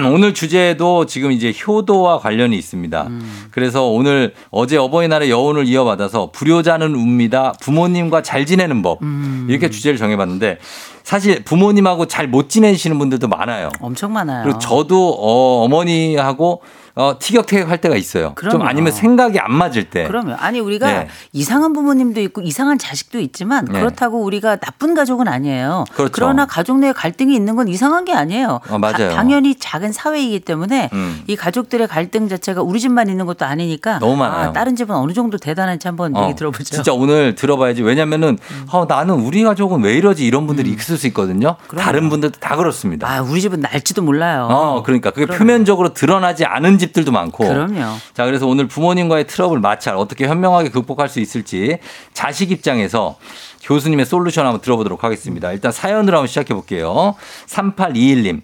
[clears throat] 오늘 주제도 지금 이제 효도와 관련이 있습니다. 음. 그래서 오늘 어제 어버이날의 여운을 이어받아서 불효자는 웁니다. 부모님과 잘 지내는 법. 음. 이렇게 주제를 정해봤는데 사실 부모님하고 잘 못 지내시는 분들도 많아요. 엄청 많아요. 그리고 저도 어, 어머니하고 어, 티격태격 할 때가 있어요. 좀 그럼요. 아니면 생각이 안 맞을 때. 그러면 아니 우리가 네. 이상한 부모님도 있고 이상한 자식도 있지만 네. 그렇다고 우리가 나쁜 가족은 아니에요. 그렇죠. 러나 가족 내 갈등이 있는 건 이상한 게 아니에요. 어, 맞아요. 다- 당연히 작은 사회이기 때문에 음. 이 가족들의 갈등 자체가 우리 집만 있는 것도 아니니까 너무 많아요. 아, 다른 집은 어느 정도 대단한지 한번 어, 얘기 들어보죠. 음. 진짜 오늘 들어봐야지. 왜냐면은 어, 나는 우리 가족은 왜 이러지 이런 분들이 있을 수 있거든요. 그럼요. 다른 분들도 다 그렇습니다. 아 우리 집은 날지도 몰라요. 어, 그러니까 그게 그럼요. 표면적으로 드러나지 않은 집 들도 많고. 그럼요. 자, 그래서 오늘 부모님과의 트러블 마찰 어떻게 현명하게 극복할 수 있을지 자식 입장에서 교수님의 솔루션 한번 들어보도록 하겠습니다. 일단 사연으로 한번 시작해 볼게요. 3821님.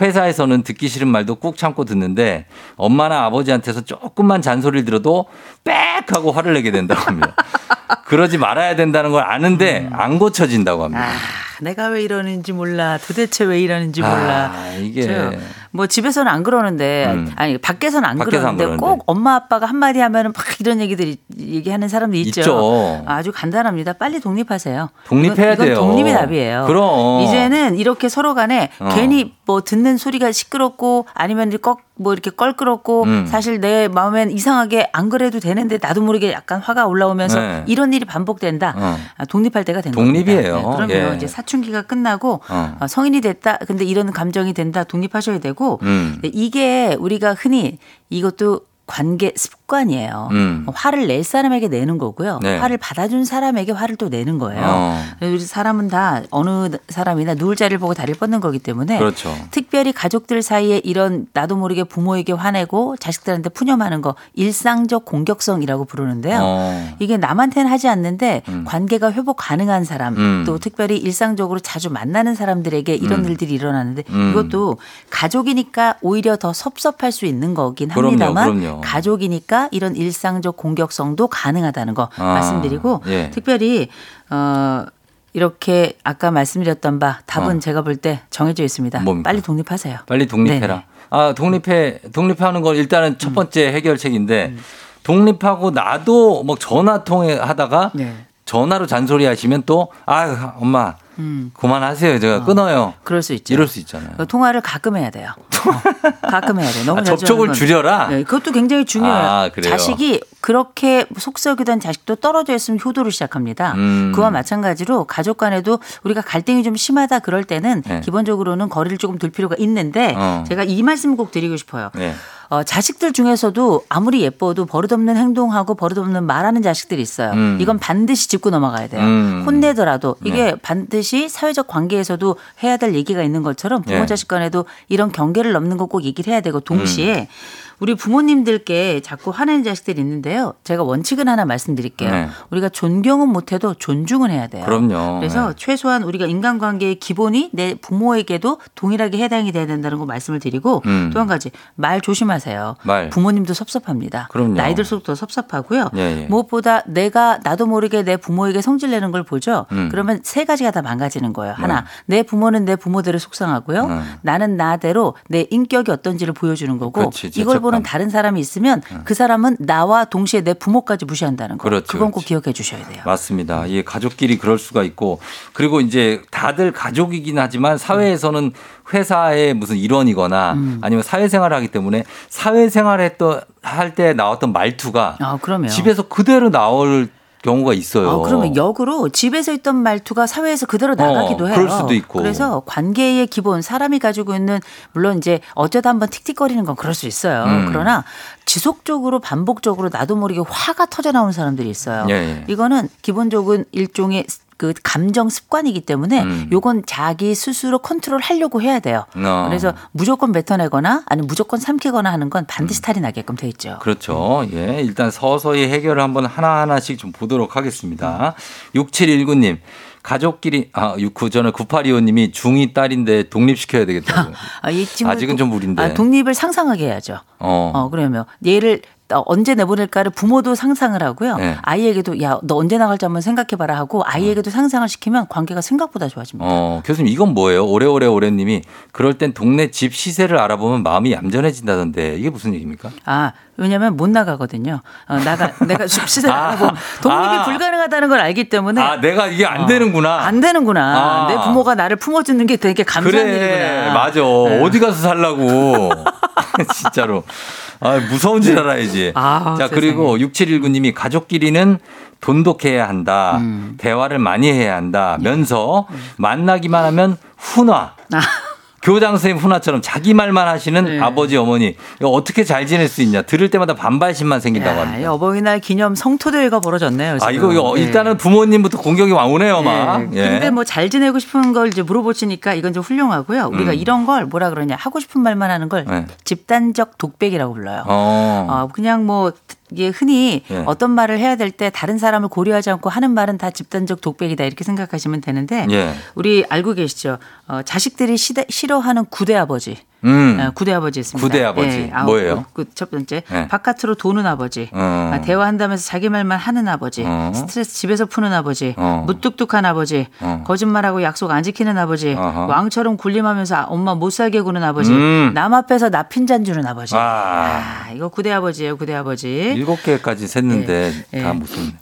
회사에서는 듣기 싫은 말도 꾹 참고 듣는데 엄마나 아버지한테서 조금만 잔소리를 들어도 빽 하고 화를 내게 된다고 합니다. 그러지 말아야 된다는 걸 아는데 안 고쳐진다고 합니다. 아, 내가 왜 이러는지 몰라. 도대체 왜 이러는지 몰라. 아, 이게 저, 뭐 집에서는 안 그러는데 음. 아니 밖에서는 안 밖에서 안 그러는데. 꼭 엄마 아빠가 한 마디 하면은 막 이런 얘기들이 얘기하는 사람도 있죠. 있죠. 아주 간단합니다. 빨리 독립하세요. 독립해야 이건, 이건 돼요. 독립이 답이에요. 그럼. 이제는 이렇게 서로 간에 어. 괜히 뭐 듣는 소리가 시끄럽고 아니면 꺽 뭐 이렇게 껄끄럽고 음. 사실 내 마음엔 이상하게 안 그래도 되는데 나도 모르게 약간 화가 올라오면서 네. 이런 일이 반복된다. 어. 아, 독립할 때가 된 독립이에요. 겁니다. 네, 그러면 예. 이제 사춘기가 끝나고 어. 어, 성인이 됐다. 근데 이런 감정이 된다. 독립하셔야 되고 음. 네, 이게 우리가 흔히 이것도 관계 습 관이에요. 음. 화를 낼 사람에게 내는 거고요. 네. 화를 받아준 사람에게 화를 또 내는 거예요. 어. 우리 사람은 다 어느 사람이나 누울 자리를 보고 다리를 뻗는 거기 때문에 그렇죠. 특별히 가족들 사이에 이런 나도 모르게 부모에게 화내고 자식들한테 푸념하는 거 일상적 공격성이라고 부르는데요. 어. 이게 남한테는 하지 않는데 관계가 회복 가능한 사람 음. 또 특별히 일상적으로 자주 만나는 사람들에게 이런 음. 일들이 일어나는데 음. 이것도 가족이니까 오히려 더 섭섭할 수 있는 거긴 그럼요, 합니다만 그럼요. 가족이니까 이런 일상적 공격성도 가능하다는 거 아, 말씀드리고 예. 특별히 어 이렇게 아까 말씀드렸던 바 답은 어. 제가 볼 때 정해져 있습니다. 뭡니까? 빨리 독립하세요. 빨리 독립해라. 네네. 아, 독립해, 독립하는 건 일단은 음. 첫 번째 해결책인데, 독립하고 나도 뭐 전화 통해 하다가 네. 전화로 잔소리 하시면 또, 아, 엄마, 음. 그만하세요. 제가 끊어요. 그럴 수 있죠. 이럴 수 있잖아요. 그 통화를 가끔 해야 돼요. 어, [laughs] 가끔 해야 돼요. 너무 아, 접촉을 줄여라? 네, 그것도 굉장히 중요해요. 아, 그래요? 자식이 그렇게 속썩이던 자식도 떨어져 있으면 효도를 시작합니다. 음. 그와 마찬가지로 가족 간에도 우리가 갈등이 좀 심하다 그럴 때는 네. 기본적으로는 거리를 조금 둘 필요가 있는데 어. 제가 이 말씀 꼭 드리고 싶어요. 네. 어, 자식들 중에서도 아무리 예뻐도 버릇없는 행동하고 버릇없는 말하는 자식들이 있어요. 음. 이건 반드시 짚고 넘어가야 돼요. 음. 혼내더라도 이게 네. 반드시 사회적 관계에서도 해야 될 얘기가 있는 것처럼 부모 네. 자식 간에도 이런 경계를 넘는 거 꼭 얘기를 해야 되고 동시에 음. 우리 부모님들께 자꾸 화내는 자식들이 있는데요. 제가 원칙은 하나 말씀드릴게요. 네. 우리가 존경은 못해도 존중은 해야 돼요. 그럼요. 그래서 네. 최소한 우리가 인간관계의 기본이 내 부모에게도 동일하게 해당이 돼야 된다는 거 말씀을 드리고 음. 또한 가지 말 조심하세요. 말. 부모님도 섭섭합니다. 그럼요. 나이 들수록 더 섭섭하고요. 예, 예. 무엇보다 내가 나도 모르게 내 부모에게 성질 내는 걸 보죠. 음. 그러면 세 가지가 다 망가지는 거예요. 하나, 내 부모는 내 부모대로 속상하고요. 음. 나는 나대로 내 인격이 어떤지를 보여주는 거고 그렇지, 이걸 죄책감. 보는 다른 사람이 있으면 그 사람은 나와 동시에 내 부모까지 무시한다는 거. 그렇지, 그건 꼭 그렇지. 기억해 주셔야 돼요. 맞습니다. 이 가족끼리 그럴 수가 있고 그리고 이제 다들 가족이긴 하지만 사회에서는 회사의 무슨 일원이거나 음. 아니면 사회생활을 하기 때문에 사회생활 했던 할 때 나왔던 말투가 아, 그러면 집에서 그대로 나올 경우가 있어요. 아, 그러면 역으로 집에서 있던 말투가 사회에서 그대로 나가기도 어, 해요. 그럴 수도 있고. 그래서 관계의 기본 사람이 가지고 있는 물론 이제 어쩌다 한번 틱틱거리는 건 그럴 수 있어요. 음. 그러나 지속적으로 반복적으로 나도 모르게 화가 터져 나오는 사람들이 있어요. 예, 예. 이거는 기본적인 일종의 그 감정 습관이기 때문에 음. 요건 자기 스스로 컨트롤 하려고 해야 돼요. 어. 그래서 무조건 뱉어내거나 아니면 무조건 삼키거나 하는 건 음. 반드시 탈이 나게끔 돼 있죠. 그렇죠. 예. 일단 서서히 해결을 한번 하나하나씩 좀 보도록 하겠습니다. 6719님. 가족끼리 아, 그 전에 9825님이 중2 딸인데 독립시켜야 되겠다고. [laughs] 아, 아직은 좀 무리인데. 아, 독립을 상상하게 해야죠. 어. 어, 그러면 얘를 어, 언제 내보낼까를 부모도 상상을 하고요. 네. 아이에게도 야, 너 언제 나갈지 한번 생각해봐라 하고 아이에게도 상상을 시키면 관계가 생각보다 좋아집니다. 어, 교수님 이건 뭐예요? 오래오래 오래님이 그럴 땐 동네 집 시세를 알아보면 마음이 얌전해진다던데 이게 무슨 얘기입니까? 아, 왜냐면 못 나가거든요. 어, 나가, [laughs] 내가 시세를 아, 알아보면 독립이 아. 불가능하다는 걸 알기 때문에. 아, 내가 이게 안 어, 되는구나. 안 되는구나. 아. 내 부모가 나를 품어주는 게 되게 감사한 그래, 일이구나. 맞아. 네. 어디 가서 살라고. [laughs] [laughs] 진짜로. 아, 무서운 줄 알아야지. 아, 자, 세상에. 그리고 6719님이 가족끼리는 돈독해야 한다. 음. 대화를 많이 해야 한다. 면서 만나기만 하면 훈화. 아. 교장 선생님 훈화처럼 자기 말만 하시는 네. 아버지 어머니 이거 어떻게 잘 지낼 수 있냐 들을 때마다 반발심만 생긴다고 야, 합니다. 이 어버이날 기념 성토대회가 벌어졌네요. 아 지금. 이거, 이거 예. 일단은 부모님부터 공격이 오네요, 막. 예. 근데 뭐 잘 지내고 싶은 걸 이제 물어보시니까 이건 좀 훌륭하고요. 우리가 음. 이런 걸 뭐라 그러냐 하고 싶은 말만 하는 걸 네. 집단적 독백이라고 불러요. 어. 어, 그냥 뭐 이게 흔히 예. 어떤 말을 해야 될 때 다른 사람을 고려하지 않고 하는 말은 다 집단적 독백이다 이렇게 생각하시면 되는데 예. 우리 알고 계시죠? 어, 자식들이 시대, 싫어하는 구대 아버지. 음. 어, 구대 아버지 있습니다. 구대 아버지. 아홉, 뭐예요? 그 첫 번째 네. 바깥으로 도는 아버지. 어. 아, 대화한다면서 자기 말만 하는 아버지. 어. 스트레스 집에서 푸는 아버지. 어. 무뚝뚝한 아버지. 어. 거짓말하고 약속 안 지키는 아버지. 어허. 왕처럼 굴림하면서 엄마 못 살게 구는 아버지. 음. 남 앞에서 나 핀잔 주는 아버지. 아. 아, 이거 구대 아버지예요, 구대 아버지. 일곱 개까지 셌는데 예. 다 예. 무슨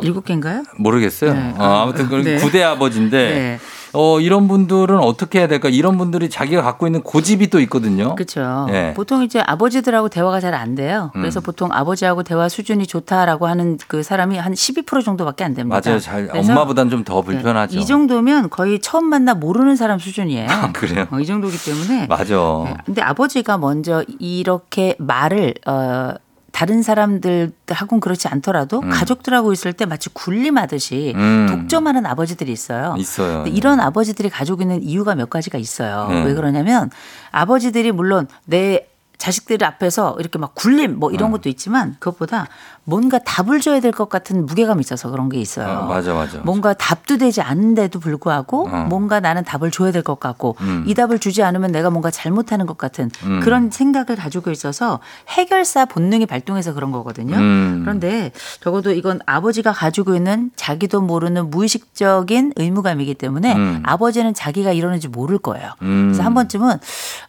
일곱 개인가요? 모르겠어요. 네. 어, 아무튼 그 네. 구대 아버지인데 네. 어 이런 분들은 어떻게 해야 될까? 이런 분들이 자기가 갖고 있는 고집이 또 있거든요. 그렇죠. 예. 보통 이제 아버지들하고 대화가 잘 안 돼요. 그래서 음. 보통 아버지하고 대화 수준이 좋다라고 하는 그 사람이 한 12% 정도밖에 안 됩니다. 맞아요. 잘 그래서 엄마보단 좀더 네, 불편하죠. 이 정도면 거의 처음 만나 모르는 사람 수준이에요. 아, 그래요? 어, 이 정도기 때문에. 맞아. 네, 근데 아버지가 먼저 이렇게 말을 어 다른 사람들하고는 그렇지 않더라도 음. 가족들하고 있을 때 마치 군림하듯이 음. 독점하는 아버지들이 있어요. 있어요. 이런 아버지들이 가지고 있는 이유가 몇 가지가 있어요. 네. 왜 그러냐면 아버지들이 물론 내 자식들 앞에서 이렇게 막 굴림 뭐 이런 어. 것도 있지만 그것보다 뭔가 답을 줘야 될 것 같은 무게감이 있어서 그런 게 있어요. 어, 맞아, 맞아. 뭔가 답도 되지 않는데도 불구하고 어. 뭔가 나는 답을 줘야 될 것 같고 음. 이 답을 주지 않으면 내가 뭔가 잘못하는 것 같은 음. 그런 생각을 가지고 있어서 해결사 본능이 발동해서 그런 거거든요. 음. 그런데 적어도 이건 아버지가 가지고 있는 자기도 모르는 무의식적인 의무감이기 때문에 음. 아버지는 자기가 이러는지 모를 거예요. 음. 그래서 한 번쯤은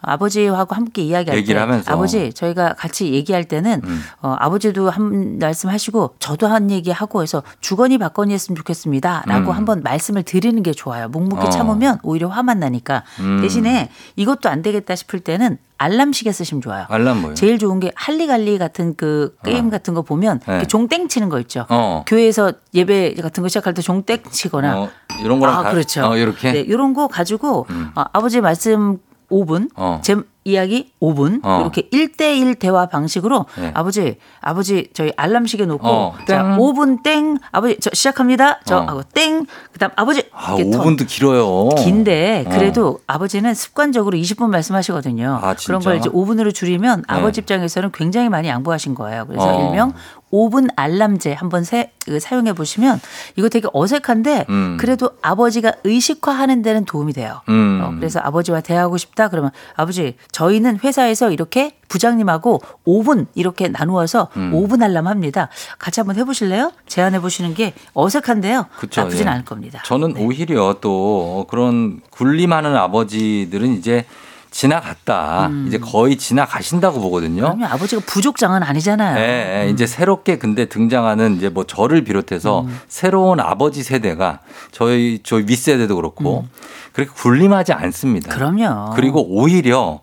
아버지하고 함께 이야기할 때. 아버지 저희가 같이 얘기할 때는 음. 어, 아버지도 한 말씀 하시고 저도 한 얘기 하고 해서 주거니 받거니 했으면 좋겠습니다 라고 음. 한번 말씀을 드리는 게 좋아요. 묵묵히 어. 참으면 오히려 화만 나니까 음. 대신에 이것도 안 되겠다 싶을 때는 알람 시계 쓰시면 좋아요. 알람 뭐예요? 제일 좋은 게 할리갈리 같은 그 게임 같은 거 보면 네. 종땡 치는 거 있죠. 어. 교회에서 예배 같은 거 시작할 때 종땡 치거나 어, 이런 거랑 아, 다- 그렇죠. 어, 이렇게. 네, 이런 거 가지고 음. 어, 아버지 말씀 5분, 어. 제 이야기 5분 어. 이렇게 1대1 대화 방식으로 네. 아버지 아버지 저희 알람 시계 놓고 어, 자, 땡. 5분 땡 아버지 저 시작합니다. 저 어. 하고 땡 그다음 아버지 아, 이렇게 톤. 5분도 길어요. 긴데 어. 그래도 아버지는 습관적으로 20분 말씀하시거든요. 아? 그런 걸 이제 5분으로 줄이면 네. 아버지 입장에서는 굉장히 많이 양보하신 거예요. 그래서 어. 일명 5분 알람제 한번 세- 그 사용해 보시면 이거 되게 어색한데 음. 그래도 아버지가 의식화하는 데는 도움이 돼요. 음. 어, 그래서 아버지와 대화하고 싶다 그러면 아버지 저희는 회사에서 이렇게 부장님하고 5분 이렇게 나누어서 음. 5분 알람 합니다. 같이 한번 해보실래요? 제안해 보시는 게 어색한데요. 그쵸, 나쁘진 예. 않을 겁니다. 저는 오히려 또 그런 굴림하는 아버지들은 이제 지나갔다. 이제 거의 지나가신다고 보거든요. 음. 그러면 아버지가 부족장은 아니잖아요. 예, 예. 이제 새롭게 근데 등장하는 이제 뭐 저를 비롯해서 음. 새로운 아버지 세대가 저희 저희 윗세대도 그렇고 그렇게 굴림하지 않습니다. 음. 그럼요. 그리고 오히려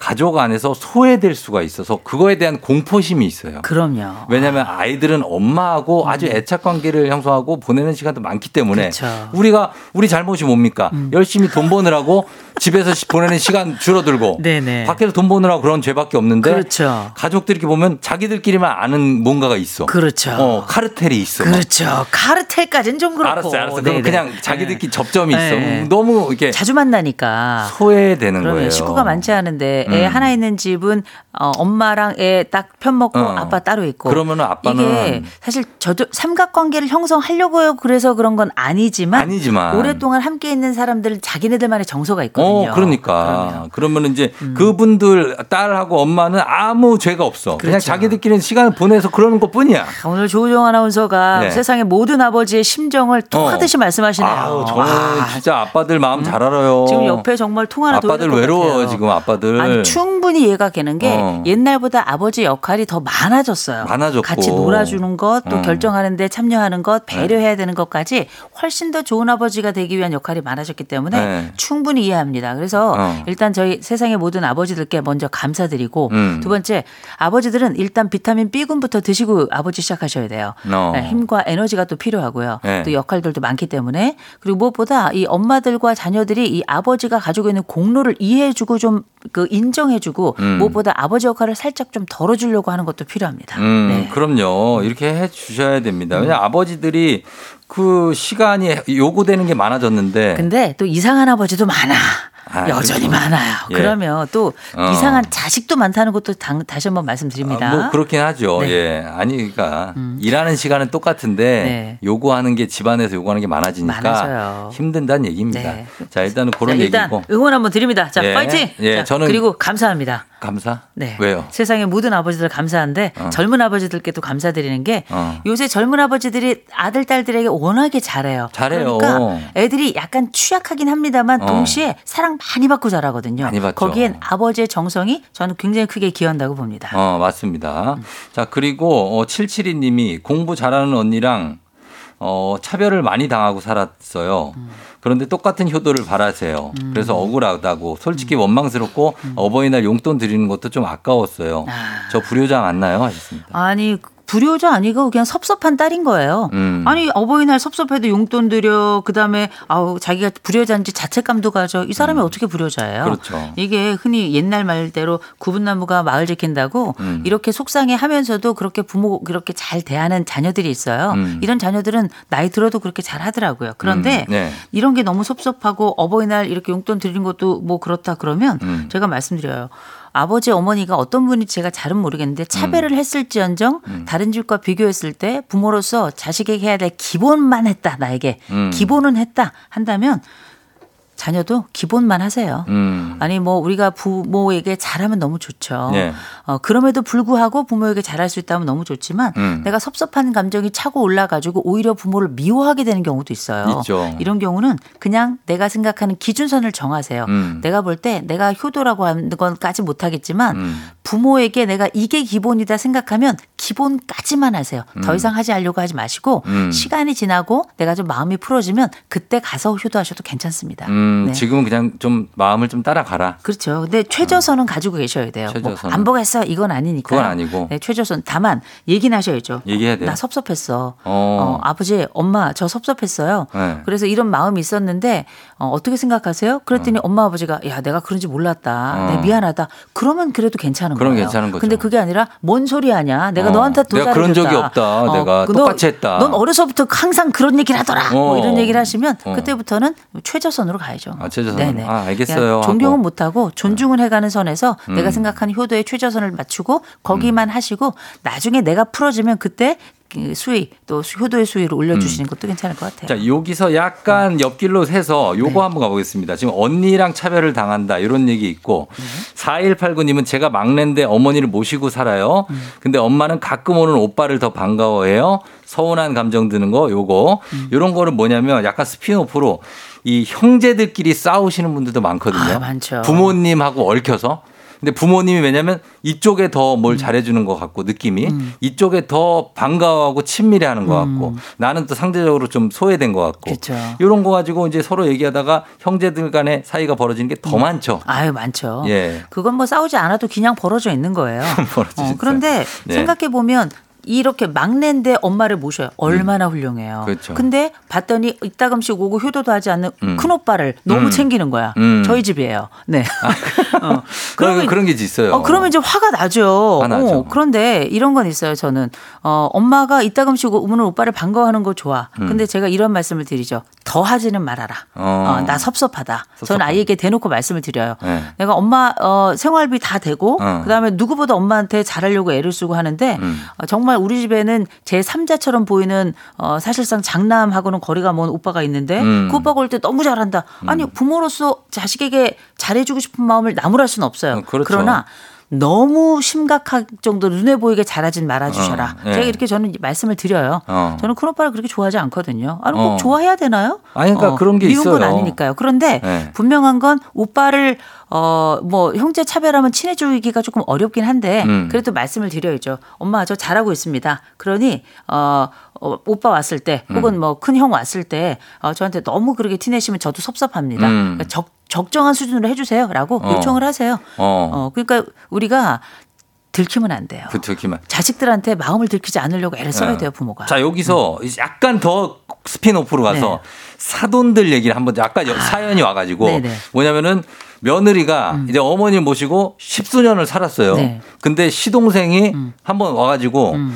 가족 안에서 소외될 수가 있어서 그거에 대한 공포심이 있어요. 그럼요. 왜냐하면 아이들은 엄마하고 아주 애착 관계를 형성하고 보내는 시간도 많기 때문에 음. 그쵸. 음. 우리가 우리 잘못이 뭡니까? 열심히 돈 버느라고 집에서 시- 보내는 시간 줄어들고 네네. 밖에서 돈 버느라고 그런 죄밖에 없는데 그렇죠. 가족들 이렇게 보면 자기들끼리만 아는 뭔가가 있어. 그렇죠. 어, 카르텔이 있어. 막. 그렇죠. 카르텔까지는 좀 그렇고. 알았어, 알았어. 그럼. 그냥 자기들끼리 접점이 있어. 네. 너무 이렇게 자주 만나니까. 소외되는 거예요. 식구가 많지 않은데 애 음. 하나 있는 집은 어, 엄마랑 애 딱 편 먹고 어. 아빠 따로 있고. 그러면은 아빠는 이게 사실 저도 삼각관계를 형성하려고요. 그래서 그런 건 아니지만, 아니지만 오랫동안 함께 있는 사람들은 자기네들만의 정서가 있거든요. 어, 그러니까. 그러면 이제 그분들 딸하고 엄마는 아무 죄가 없어. 그냥 음. 그렇죠. 자기들끼리 시간을 보내서 그러는 것 뿐이야. 오늘 조우정 아나운서가 네. 세상의 모든 아버지의 심정을 토하듯이 말씀하시네요. 아우, 저는 와, 진짜 아빠들 마음 잘 알아요. 지금 옆에 정말 통 하나 돌릴 아빠들 것 외로워요. 지금 아빠들. 아니 충분히 이해가 되는 게 어. 옛날보다 아버지 역할이 더 많아졌어요. 많아졌고. 같이 놀아주는 것, 또 어. 결정하는데 참여하는 것, 배려해야 되는 것까지 훨씬 더 좋은 아버지가 되기 위한 역할이 많아졌기 때문에 네. 충분히 이해합니다. 그래서 어. 일단 저희 세상의 모든 아버지들께 먼저 감사드리고 음. 두 번째 아버지들은 일단 비타민 B군부터 드시고 아버지 시작하셔야 돼요. 어. 네, 힘과 에너지가 또 필요하고요. 네. 또 역할들도 많기 때문에 그리고 무엇보다 이 엄마들과 자녀들이 이 아버지가 가지고 있는 공로를 이해해주고 좀 그 인 정해주고 음. 무엇보다 아버지 역할을 살짝 좀 덜어주려고 하는 것도 필요합니다. 음, 네. 그럼요. 이렇게 해 주셔야 됩니다. 왜냐 면 아버지들이 그 시간이 요구되는 게 많아졌는데 근데 또 이상한 아버지도 많아. 아, 여전히 그렇죠. 많아요. 예. 그러면 또 어. 이상한 자식도 많다는 것도 당, 다시 한번 말씀드립니다. 아, 뭐 그렇긴 하죠. 네. 음. 예. 아니 그러니까 일하는 시간은 똑같은데 네. 요구하는 게 집안에서 요구하는 게 많아지니까 많아져요. 힘든다는 얘기입니다. 네. 자, 일단은 자, 그런 일단 얘기고 응원 한번 드립니다. 자, 예. 파이팅! 예, 자, 저는 그리고 감사합니다. 감사? 네. 왜요? 세상의 모든 아버지들 감사한데 어. 젊은 아버지들께도 감사드리는 게 어. 요새 젊은 아버지들이 아들 딸들에게 워낙에 잘해요. 잘해요. 그러니까 애들이 약간 취약하긴 합니다만 어. 동시에 사랑 많이 받고 자라거든요. 많이 받죠. 거기엔 아버지의 정성이 저는 굉장히 크게 기여한다고 봅니다. 어, 맞습니다. 자, 그리고 어, 772 님이 공부 잘하는 언니랑 어, 차별을 많이 당하고 살았어요. 그런데 똑같은 효도를 바라세요. 그래서 억울하다고 솔직히 원망스럽고 어버이날 용돈 드리는 것도 좀 아까웠어요. 저 불효자 맞나요? 하셨습니다. 아니 불효자 아니고 그냥 섭섭한 딸인 거예요. 음. 아니 어버이날 섭섭해도 용돈 드려 그다음에 아우 자기가 불효자인지 자책감도 가져 이 사람이 어떻게 불효자예요? 음. 그렇죠. 이게 흔히 옛날 말대로 구분나무가 마을 지킨다고 음. 이렇게 속상해하면서도 그렇게 부모 그렇게 잘 대하는 자녀들이 있어요. 음. 이런 자녀들은 나이 들어도 그렇게 잘 하더라고요. 그런데 음, 네. 이런 게 너무 섭섭하고 어버이날 이렇게 용돈 드리는 것도 뭐 그렇다 그러면 음. 제가 말씀드려요. 아버지 어머니가 어떤 분이 제가 잘은 모르겠는데 음. 차별을 했을지언정 다른 집과 비교했을 때 부모로서 자식에게 해야 될 기본만 했다 나에게 음. 기본은 했다 한다면 자녀도 기본만 하세요. 음. 아니 뭐 우리가 부모에게 잘하면 너무 좋죠. 네. 어, 그럼에도 불구하고 부모에게 잘할 수 있다면 너무 좋지만 음. 내가 섭섭한 감정이 차고 올라가지고 오히려 부모를 미워하게 되는 경우도 있어요. 있죠. 이런 경우는 그냥 내가 생각하는 기준선을 정하세요. 음. 내가 볼 때 내가 효도라고 하는 건까지 못하겠지만 음. 부모에게 내가 이게 기본이다 생각하면 기본까지만 하세요. 더 음. 이상 하지 않으려고 하지 마시고 음. 시간이 지나고 내가 좀 마음이 풀어지면 그때 가서 효도하셔도 괜찮습니다. 음, 네. 지금은 그냥 좀 마음을 좀 따라가라. 그렇죠. 근데 최저선은 가지고 계셔야 돼요. 뭐 최저선은. 안 보겠어 이건 아니니까. 그건 아니고. 네, 최저선. 다만 얘기는 하셔야죠. 얘기해야 돼요. 나 섭섭했어. 어. 어, 아버지, 엄마 저 섭섭했어요. 네. 그래서 이런 마음이 있었는데 어, 떻게 생각하세요? 그랬더니 엄마 아버지가 야 내가 그런지 몰랐다. 어. 네, 미안하다. 그러면 그래도 괜찮은 그럼 거예요. 괜찮은 거죠. 근데 그게 아니라 뭔 소리 하냐? 내가 어. 너한테 도 내가 그런 적이 없다. 내가 그 똑같이 했다. 넌 어려서부터 항상 그런 얘기를 하더라. 뭐 어. 이런 얘기를 하시면 어. 그때부터는 최저선으로 가야죠. 아, 최저선. 네네. 아, 알겠어요. 그냥 존경은 하고. 못하고 존중은 해가는 선에서 음. 내가 생각하는 효도의 최저선을 맞추고 거기만 하시고 나중에 내가 풀어지면 그때 그 수위 또 효도의 수위를 올려주시는 것도 괜찮을 것 같아요. 자, 여기서 약간 옆길로 새서 요거 네. 한번 가보겠습니다. 지금 언니랑 차별을 당한다 이런 얘기 있고 네. 4189님은 제가 막내인데 어머니를 모시고 살아요. 음. 근데 엄마는 가끔 오는 오빠를 더 반가워해요. 서운한 감정 드는 거 요거 음. 요런 거는 뭐냐면 약간 spin-off로 이 형제들끼리 싸우시는 분들도 많거든요. 아, 많죠. 부모님하고 얽혀서. 근데 부모님이 왜냐면 이쪽에 더 음. 뭘 잘해주는 것 같고 느낌이 이쪽에 더 반가워하고 친밀해 하는 것 같고 나는 또 상대적으로 좀 소외된 것 같고 음. 그렇죠. 이런 거 가지고 이제 서로 얘기하다가 형제들 간의 사이가 벌어지는 게더 많죠. 아유 많죠. 예. 그건 뭐 싸우지 않아도 그냥 벌어져 있는 거예요. [laughs] 벌어져 어, 있어요. 그런데 네. 생각해 보면 이렇게 막내인데 엄마를 모셔요. 얼마나 훌륭해요. 그렇죠. 근데 봤더니 이따금씩 오고 효도도 하지 않는 음. 큰 오빠를 너무 음. 챙기는 거야. 음. 저희 집이에요. 네. [laughs] 어, 그런 그런 게 있어요. 어, 그러면 이제 화가 나죠. 화나죠. 어, 그런데 이런 건 있어요, 저는. 어, 엄마가 이따금씩 오면 오빠를 반가워하는 거 좋아. 음. 근데 제가 이런 말씀을 드리죠. 더 하지는 말아라. 어. 어, 나 섭섭하다. 전 섭섭하다. 아이에게 대놓고 말씀을 드려요. 네. 내가 엄마 어, 생활비 다 되고 어. 그다음에 누구보다 엄마한테 잘하려고 애를 쓰고 하는데 음. 어, 정말 우리 집에는 제 3자처럼 보이는 어, 사실상 장남하고는 거리가 먼 오빠가 있는데 음. 그 오빠가 올 때 너무 잘한다. 아니 부모로서 자식에게 잘해주고 싶은 마음을 나무랄 수는 없어요. 어, 그렇죠. 그러나 너무 심각할 정도로 눈에 보이게 잘하진 말아주셔라. 어, 예. 제가 이렇게 저는 말씀을 드려요. 어. 저는 큰 오빠를 그렇게 좋아하지 않거든요. 아니 꼭 어. 좋아해야 되나요? 아니, 그러니까 그런 게 미운 건 있어요. 아니니까요. 그런데 네. 분명한 건 오빠를 어 뭐 형제 차별하면 친해지기가 조금 어렵긴 한데 음. 그래도 말씀을 드려야죠. 엄마 저 잘하고 있습니다. 그러니 어, 어, 오빠 왔을 때 음. 혹은 뭐큰 형 왔을 때 어, 저한테 너무 그렇게 티내시면 저도 섭섭합니다. 음. 그러니까 적 적정한 수준으로 해주세요라고 어. 요청을 하세요. 어. 어, 그러니까 우리가 들키면 안 돼요. 그 듣기만. 자식들한테 마음을 들키지 않으려고 애를 써야 네. 돼요 부모가. 자 여기서 약간 더 spin-off로 가서 네. 사돈들 얘기를 한번 아까 여- 사연이 와가지고 네네. 음. 뭐냐면은 며느리가 이제 어머니 모시고 십수년을 살았어요. 네. 근데 시동생이 음. 한번 와가지고 어,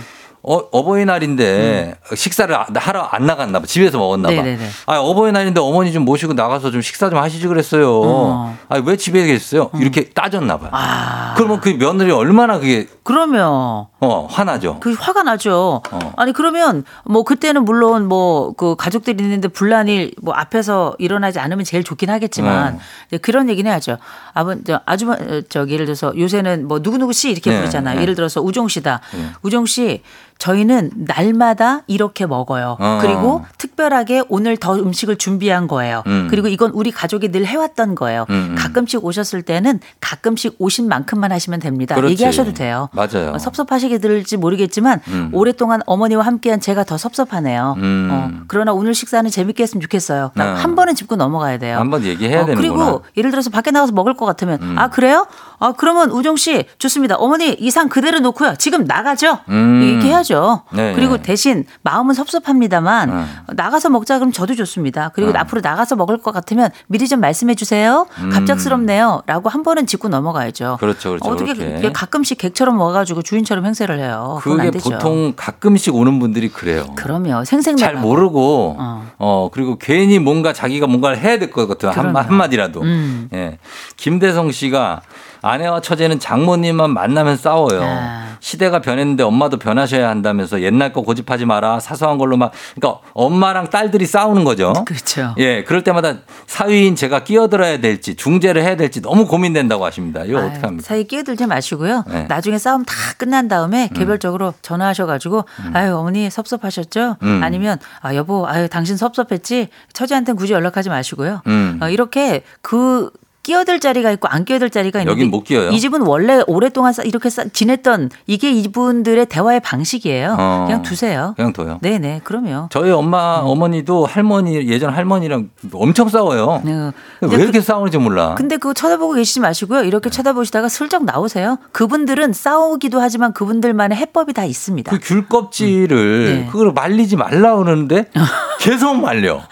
어 버이날인데 식사를 아- 하러 안 나갔나 봐. 집에서 먹었나 봐. 음. 네네네. 아, 어버이날인데 어머니 좀 모시고 나가서 좀 식사 좀 하시지 그랬어요. 어. 아, 왜 집에 계셨어요? 이렇게 따졌나 봐 요. 아 그러면 그 며느리 얼마나 그게 그러면 어, 화나죠. 그 화가 나죠. 어. 아니 그러면 뭐 그때는 물론 뭐 그 가족들이 있는데 분란이 뭐 앞에서 일어나지 않으면 제일 좋긴 하겠지만 네. 그런 얘기는 해야죠. 아버 저 아주머 어, 저기 예를 들어서 요새는 뭐 누구 누구 씨 이렇게 네, 부르잖아요. 네. 예를 들어서 우종 씨다. 네. 우종 씨 저희는 날마다 이렇게 먹어요. 어. 그리고 특별하게 오늘 더 음식을 준비한 거예요. 음. 그리고 이건 우리 가족이 늘 해왔던 거예요. 음, 음. 가끔씩 오셨을 때는 가끔씩 오신 만큼만 하시면 됩니다. 그렇지. 얘기하셔도 돼요. 맞아요. 어, 섭섭하시 게 들을지 모르겠지만 음. 오랫동안 어머니와 함께한 제가 더 섭섭하네요. 음. 어, 그러나 오늘 식사는 재밌게 했으면 좋겠어요. 네. 한 번은 짚고 넘어가야 돼요. 한 번 얘기해야 어. 음. 그리고 예를 들어서 밖에 나가서 먹을 것 같으면 아 그래요? 아 그러면 우정 씨 좋습니다. 어머니 이상 그대로 놓고요. 지금 나가죠. 음. 얘기해야죠. 네, 그리고 네. 대신 마음은 섭섭합니다만 네. 나가서 먹자 그럼 저도 좋습니다. 그리고 네. 앞으로 나가서 먹을 것 같으면 미리 좀 말씀해 주세요. 음. 갑작스럽네요.라고 한 번은 짚고 넘어가야죠. 그렇죠, 그렇죠. 어떻게 가끔씩 객처럼 와가지고 주인처럼 행세 를 해요. 그게. 보통 가끔씩 오는 분들이 그래요. 그럼요. 생생 잘 모르고 어. 어. 그리고 괜히 뭔가 자기가 뭔가를 해야 될 것 같아요 한. 한마디라도 음. 예 김대성 씨가 아내와 처제는 장모님만 만나면 싸워요. 아. 시대가 변했는데 엄마도 변하셔야 한다면서 옛날 거 고집하지 마라. 사소한 걸로 막 그러니까 엄마랑 딸들이 싸우는 거죠. 그렇죠. 예, 그럴 때마다 사위인 제가 끼어들어야 될지 중재를 해야 될지 너무 고민된다고 하십니다. 이거 어떻게 합니까? 사이 끼어들지 마시고요. 네. 나중에 싸움 다 끝난 다음에 개별적으로 전화하셔 가지고 아유 어머니 섭섭하셨죠? 음. 아니면 아 여보 아유 당신 섭섭했지? 처제한테는 굳이 연락하지 마시고요. 음. 어, 이렇게 그 끼어들 자리가 있고 안 끼어들 자리가 있는데 여긴 못 끼어요. 이 집은 원래 오랫동안 싸- 이렇게 싸- 지냈던 이게 이분들의 대화의 방식이에요. 어. 그냥 두세요. 그냥 둬요. 네네 그럼요. 저희 엄마 어머니도 할머니 예전 할머니랑 엄청 싸워요. 네. 왜 이렇게 싸우는지 몰라. 근데 그거 쳐다보고 계시지 마시고요. 이렇게 쳐다보시다가 슬쩍 나오세요. 그분들은 싸우기도 하지만 그분들만의 해법이 다 있습니다. 그 귤 껍질을 네. 그걸 말리지 말라 그러는데 [laughs] 계속 말려.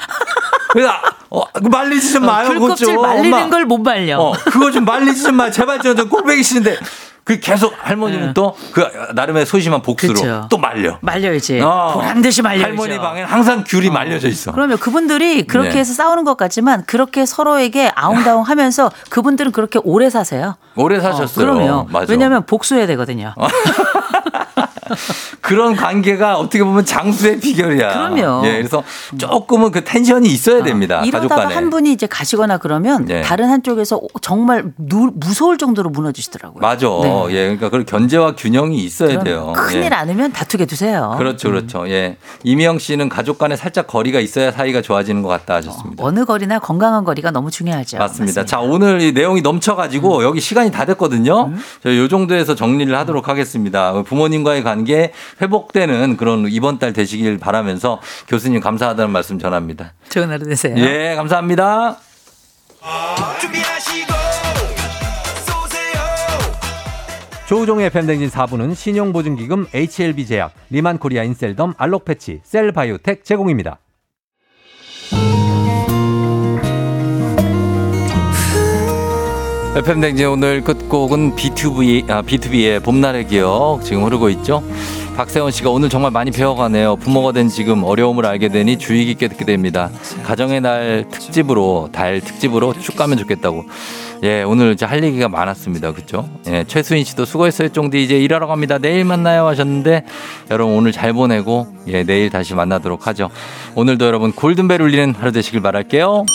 그래서 어, 그거 말리지 좀 마요. 귤 그거 껍질 좀. 말리는. 걸 못 말려. 어, 그거 좀 말리지 좀 마. 제발 좀, 좀 꼴배기 싫은데. 그 계속 할머니는 네. 또그 나름의 소심한 복수로 그쵸. 또 말려. 말려야지. 어. 듯이 말려야죠. 할머니 방엔 항상 귤이 말려져 있어. 그러면 그분들이 그렇게 네. 해서 싸우는 것 같지만 그렇게 서로에게 아웅다웅 하면서 그분들은 그렇게 오래 사세요. 오래 사셨어요. 어, 그럼요. 맞아. 어. 왜냐하면 복수해야 되거든요. [laughs] [laughs] 그런 관계가 어떻게 보면 장수의 비결이야. 그럼요. 예, 그래서 조금은 그 텐션이 있어야 됩니다. 가족 이러다가 간에. 한 분이 이제 가시거나 그러면 네. 다른 한쪽에서 정말 누- 무서울 정도로 무너지시더라고요. 맞아. 네. 예, 그러니까 그런 견제와 균형이 있어야 돼요. 큰일 예. 않으면 다투게 두세요. 그렇죠, 그렇죠. 예. 이미영 씨는 가족 간에 살짝 거리가 있어야 사이가 좋아지는 것 같다 하셨습니다. 어느 거리나 건강한 거리가 너무 중요하죠. 맞습니다. 자, 오늘 이 내용이 넘쳐가지고 음. 여기 시간이 다 됐거든요. 저희 요 정도에서 정리를 하도록 하겠습니다. 부모님과의 관계 회복되는 그런 이번 달 되시길 바라면서 교수님 감사하다는 말씀 전합니다. 좋은 하루 되세요. 예, 감사합니다. 조우종의 팬댕진 4부는 신용보증기금 HLB제약, 리만코리아 인셀덤, 알록패치, 셀바이오텍 제공입니다. FM 댕진 오늘 끝곡은 B2B, 아, B2B의 봄날의 기억 지금 흐르고 있죠. 박세원 씨가 오늘 정말 많이 배워가네요. 부모가 된 지금 어려움을 알게 되니 주의 깊게 듣게 됩니다. 가정의 날 특집으로, 달 특집으로 쭉 가면 좋겠다고. 예, 오늘 이제 할 얘기가 많았습니다. 그죠? 예, 최수인 씨도 수고했어요. 쫑디 이제 일하러 갑니다. 내일 만나요 하셨는데 여러분 오늘 잘 보내고 예, 내일 다시 만나도록 하죠. 오늘도 여러분 골든벨 울리는 하루 되시길 바랄게요.